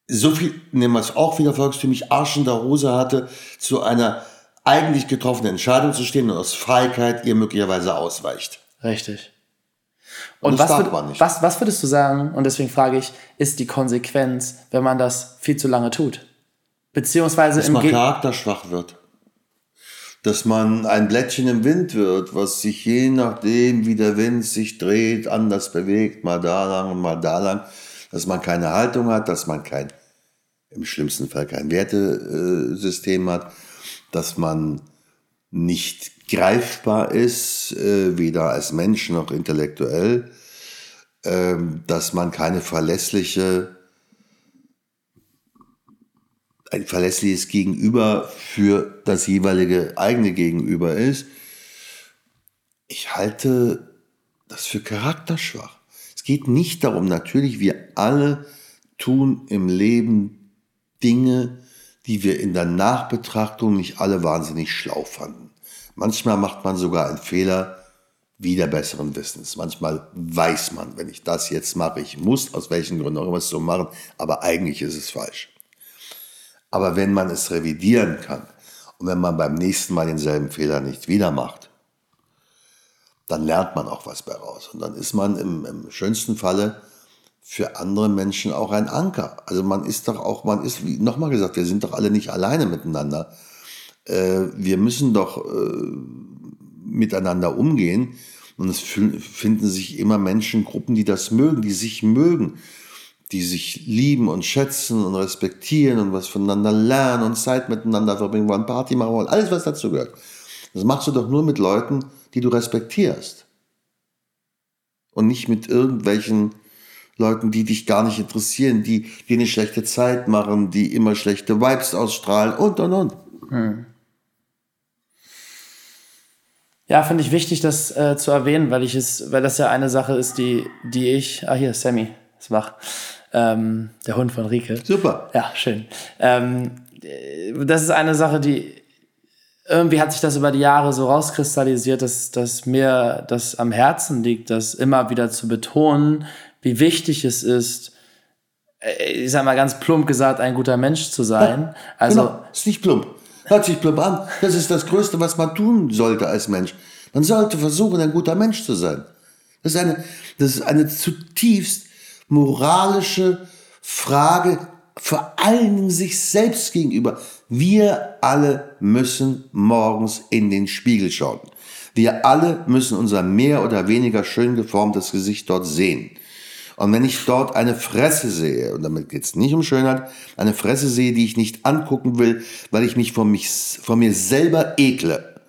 Speaker 2: so viel, nehmen wir es auch wieder volkstümlich, Arsch in der Hose hatte, zu einer eigentlich getroffenen Entscheidung zu stehen und aus Feigheit ihr möglicherweise ausweicht.
Speaker 1: Richtig.
Speaker 2: Und
Speaker 1: Und was, würd- was, was würdest du sagen, und deswegen frage ich, ist die Konsequenz, wenn man das viel zu lange tut? Beziehungsweise
Speaker 2: Dass man
Speaker 1: Ge
Speaker 2: charakterschwach wird. Dass man ein Blättchen im Wind wird, was sich je nachdem, wie der Wind sich dreht, anders bewegt, mal da lang und mal da lang. Dass man keine Haltung hat, dass man kein, im schlimmsten Fall kein Wertesystem hat, dass man nicht greifbar ist, äh, weder als Mensch noch intellektuell, ähm, dass man keine verlässliche ein verlässliches Gegenüber für das jeweilige eigene Gegenüber ist. Ich halte das für charakterschwach. Es geht nicht darum, natürlich, wir alle tun im Leben Dinge, die wir in der Nachbetrachtung nicht alle wahnsinnig schlau fanden. Manchmal macht man sogar einen Fehler wieder besseren Wissens. Manchmal weiß man, wenn ich das jetzt mache, ich muss aus welchen Gründen auch immer es so machen, aber eigentlich ist es falsch. Aber wenn man es revidieren kann und wenn man beim nächsten Mal denselben Fehler nicht wieder macht, dann lernt man auch was bei raus. Und dann ist man im, im schönsten Falle für andere Menschen auch ein Anker. Also man ist doch auch, man ist, wie nochmal gesagt, wir sind doch alle nicht alleine miteinander. Äh, wir müssen doch äh, miteinander umgehen. Und es finden sich immer Menschengruppen, die das mögen, die sich mögen, die sich lieben und schätzen und respektieren und was voneinander lernen und Zeit miteinander verbringen wollen, Party machen wollen, alles, was dazu gehört. Das machst du doch nur mit Leuten, die du respektierst. Und nicht mit irgendwelchen Leuten, die dich gar nicht interessieren, die dir eine schlechte Zeit machen, die immer schlechte Vibes ausstrahlen und und und.
Speaker 1: Ja, finde ich wichtig, das äh, zu erwähnen, weil ich es, weil das ja eine Sache ist, die, die ich. Ah, hier, Sammy ist wach. Ähm, der Hund von Rike.
Speaker 2: Super.
Speaker 1: Ja, schön. Ähm, äh, das ist eine Sache, die irgendwie hat sich das über die Jahre so rauskristallisiert, dass, dass mir das am Herzen liegt, das immer wieder zu betonen, wie wichtig es ist, äh, ich sag mal ganz plump gesagt, ein guter Mensch zu sein. Also,
Speaker 2: genau. Ist nicht plump. Hört sich plump an. Das ist das Größte, was man tun sollte als Mensch. Man sollte versuchen, ein guter Mensch zu sein. Das ist eine, das ist eine zutiefst moralische Frage, vor allen Dingen sich selbst gegenüber. Wir alle müssen morgens in den Spiegel schauen. Wir alle müssen unser mehr oder weniger schön geformtes Gesicht dort sehen. Und wenn ich dort eine Fresse sehe, und damit geht es nicht um Schönheit, eine Fresse sehe, die ich nicht angucken will, weil ich mich von, mich, von mir selber ekle,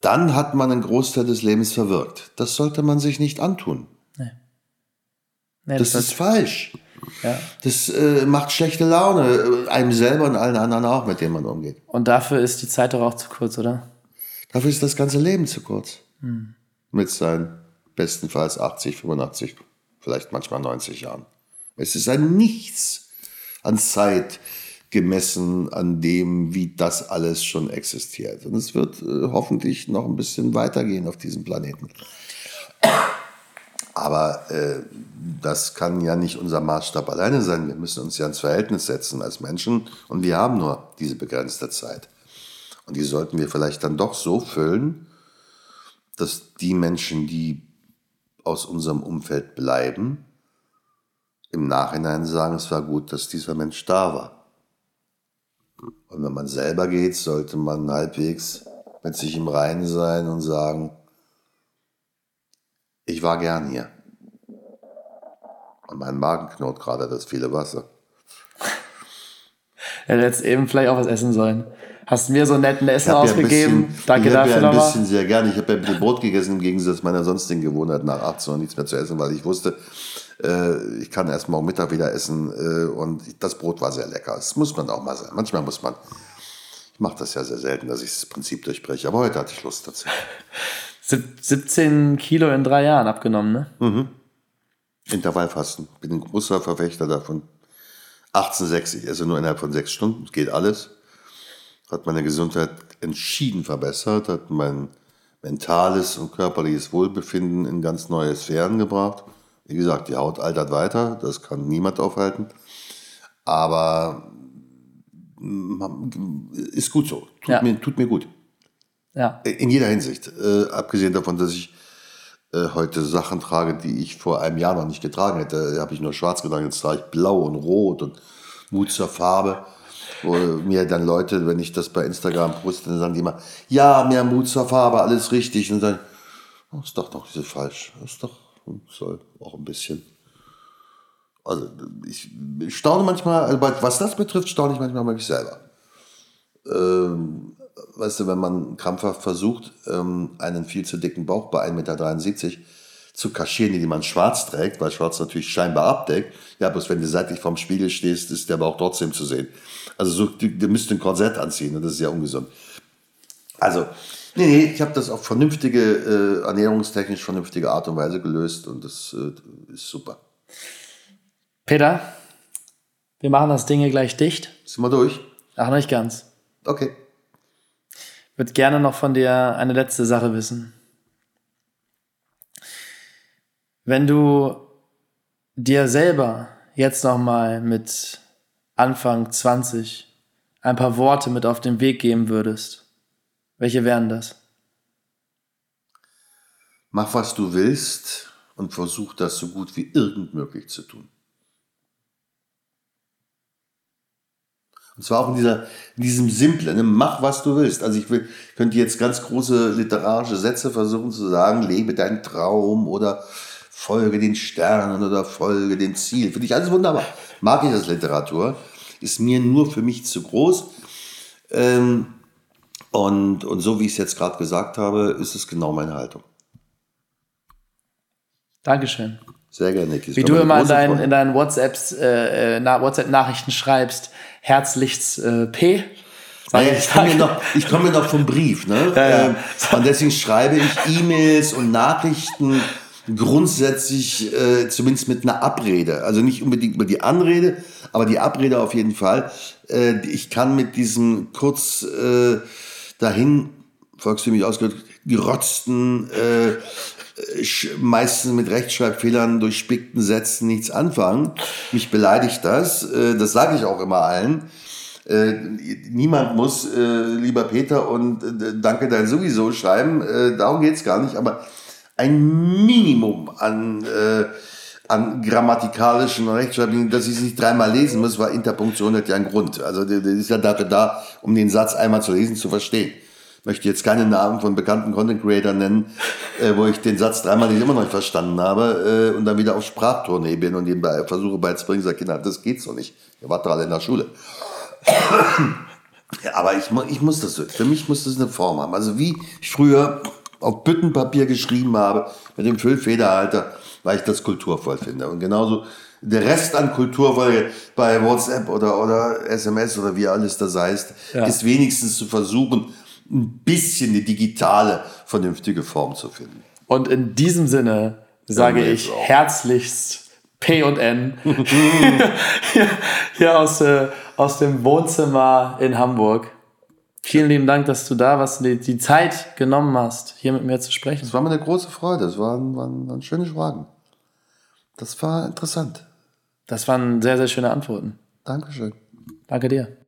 Speaker 2: dann hat man einen Großteil des Lebens verwirkt. Das sollte man sich nicht antun.
Speaker 1: nee,
Speaker 2: Das ist falsch.
Speaker 1: ja.
Speaker 2: Das äh, macht schlechte Laune, äh, einem selber und allen anderen auch, mit denen man umgeht.
Speaker 1: Und dafür ist die Zeit doch auch zu kurz, oder?
Speaker 2: Dafür ist das ganze Leben zu kurz. Mit seinen bestenfalls 80, 85, vielleicht manchmal 90 Jahren. Es ist ein Nichts an Zeit gemessen an dem, wie das alles schon existiert. Und es wird äh, hoffentlich noch ein bisschen weitergehen auf diesem Planeten. Aber äh, das kann ja nicht unser Maßstab alleine sein. Wir müssen uns ja ins Verhältnis setzen als Menschen und wir haben nur diese begrenzte Zeit. Und die sollten wir vielleicht dann doch so füllen, dass die Menschen, die aus unserem Umfeld bleiben, im Nachhinein sagen, es war gut, dass dieser Mensch da war. Und wenn man selber geht, sollte man halbwegs mit sich im Reinen sein und sagen, ich war gern hier. Und mein Magen knurrt gerade das viele Wasser.
Speaker 1: Er hätte jetzt eben vielleicht auch was essen sollen. Hast mir so netten Essen
Speaker 2: Ich ein
Speaker 1: ausgegeben.
Speaker 2: bisschen-
Speaker 1: Danke
Speaker 2: ich
Speaker 1: dafür
Speaker 2: ja ein bisschen sehr gerne. Ich habe ja bitte Brot gegessen im Gegensatz meiner sonstigen Gewohnheit nach 18 Uhr nichts mehr zu essen, weil ich wusste, äh, ich kann erst morgen Mittag wieder essen äh, und das Brot war sehr lecker. Das muss man auch mal sein. Manchmal muss man. Ich mache das ja sehr selten, dass ich das Prinzip durchbreche, aber heute hatte ich Lust dazu.
Speaker 1: Sieb- 17 Kilo in drei Jahren abgenommen, ne?
Speaker 2: Intervallfasten. Bin ein großer Verfechter davon. 18,6, ich esse nur innerhalb von sechs Stunden, geht alles. Hat meine Gesundheit entschieden verbessert, hat mein mentales und körperliches Wohlbefinden in ganz neue Sphären gebracht. Wie gesagt, die Haut altert weiter, das kann niemand aufhalten. Aber ist gut so. Tut, ja. mir, tut mir gut. Ja. In jeder Hinsicht. Äh, abgesehen davon, dass ich äh, heute Sachen trage, die ich vor einem Jahr noch nicht getragen hätte. Da habe ich nur schwarz getragen, jetzt trage ich blau und rot und Mut zur Farbe. Wo mir dann Leute, wenn ich das bei Instagram poste, dann sagen die immer, ja, mehr Mut zur Farbe, alles richtig. Und dann, oh, ist doch noch so falsch. Ist doch, soll auch ein bisschen. Also ich staune manchmal, also was das betrifft, staune ich manchmal bei mich selber. Ähm, weißt du, wenn man krampfhaft versucht, ähm, einen viel zu dicken Bauch bei 1,73 Meter zu kaschieren, den man schwarz trägt, weil schwarz natürlich scheinbar abdeckt, ja, bloß wenn du seitlich vorm Spiegel stehst, ist der Bauch trotzdem zu sehen. Also so, du, du müsst ein Korsett anziehen und das ist ja ungesund. Also, nee, nee, ich habe das auf vernünftige, äh, ernährungstechnisch vernünftige Art und Weise gelöst und das äh, ist super.
Speaker 1: Peter, wir machen das Ding hier gleich dicht.
Speaker 2: Sind wir durch?
Speaker 1: Ach, nicht ganz.
Speaker 2: Okay.
Speaker 1: Ich würde gerne noch von dir eine letzte Sache wissen. Wenn du dir selber jetzt noch mal mit Anfang 20 ein paar Worte mit auf den Weg geben würdest, welche wären das?
Speaker 2: Mach, was du willst und versuch das so gut wie irgend möglich zu tun. Und zwar auch in, dieser, in diesem Simplen, ne? mach was du willst. Also ich will, könnte jetzt ganz große literarische Sätze versuchen zu sagen, lebe deinen Traum oder folge den Sternen oder folge dem Ziel. Finde ich alles wunderbar. Mag ich das Literatur. Ist mir nur für mich zu groß. Ähm, und, und so wie ich es jetzt gerade gesagt habe, ist es genau meine Haltung.
Speaker 1: Dankeschön.
Speaker 2: Sehr gerne.
Speaker 1: Wie du immer in deinen, in deinen WhatsApps, äh, äh WhatsApp-Nachrichten schreibst, herzlichst äh, P.
Speaker 2: Naja, ich komme noch, ich komme noch vom Brief, ne? Ja, ja. Ähm, und deswegen schreibe ich E-Mails und Nachrichten grundsätzlich äh, zumindest mit einer Abrede. Also nicht unbedingt über die Anrede, aber die Abrede auf jeden Fall. Äh, ich kann mit diesem kurz äh, dahin, volkstümlich ausgedrückt, gerotzten, äh, meistens mit Rechtschreibfehlern durchspickten Sätzen nichts anfangen. Mich beleidigt das. Äh, das sage ich auch immer allen. Äh, niemand muss, äh, lieber Peter, und äh, danke dein sowieso schreiben. Äh, darum geht's gar nicht. Aber ein Minimum an, äh, an grammatikalischen Rechtschreibungen, dass ich es nicht dreimal lesen muss, weil Interpunktion hat ja einen Grund. Also das ist ja dafür da, um den Satz einmal zu lesen, zu verstehen. Ich möchte jetzt keine Namen von bekannten Content Creator nennen, äh, wo ich den Satz dreimal nicht immer noch nicht verstanden habe äh, und dann wieder auf Sprachtournee bin und ihm bei, versuche beizubringen, sage, Kinder, das geht so nicht. Ihr wart gerade in der Schule. ja, aber ich, ich muss das. Für mich muss das eine Form haben. Also wie früher auf Büttenpapier geschrieben habe mit dem Füllfederhalter, weil ich das kulturvoll finde. Und genauso der Rest an Kultur bei WhatsApp oder, oder SMS oder wie alles das heißt, ja. ist wenigstens zu versuchen, ein bisschen eine digitale, vernünftige Form zu finden.
Speaker 1: Und in diesem Sinne sage ich auch. herzlichst P und N hier, hier aus, äh, aus dem Wohnzimmer in Hamburg. Vielen lieben Dank, dass du da warst und die, die Zeit genommen hast, hier mit mir zu sprechen.
Speaker 2: Es war mir eine große Freude. Es waren, waren, waren schöne Fragen. Das war interessant.
Speaker 1: Das waren sehr, sehr schöne Antworten.
Speaker 2: Dankeschön.
Speaker 1: Danke dir.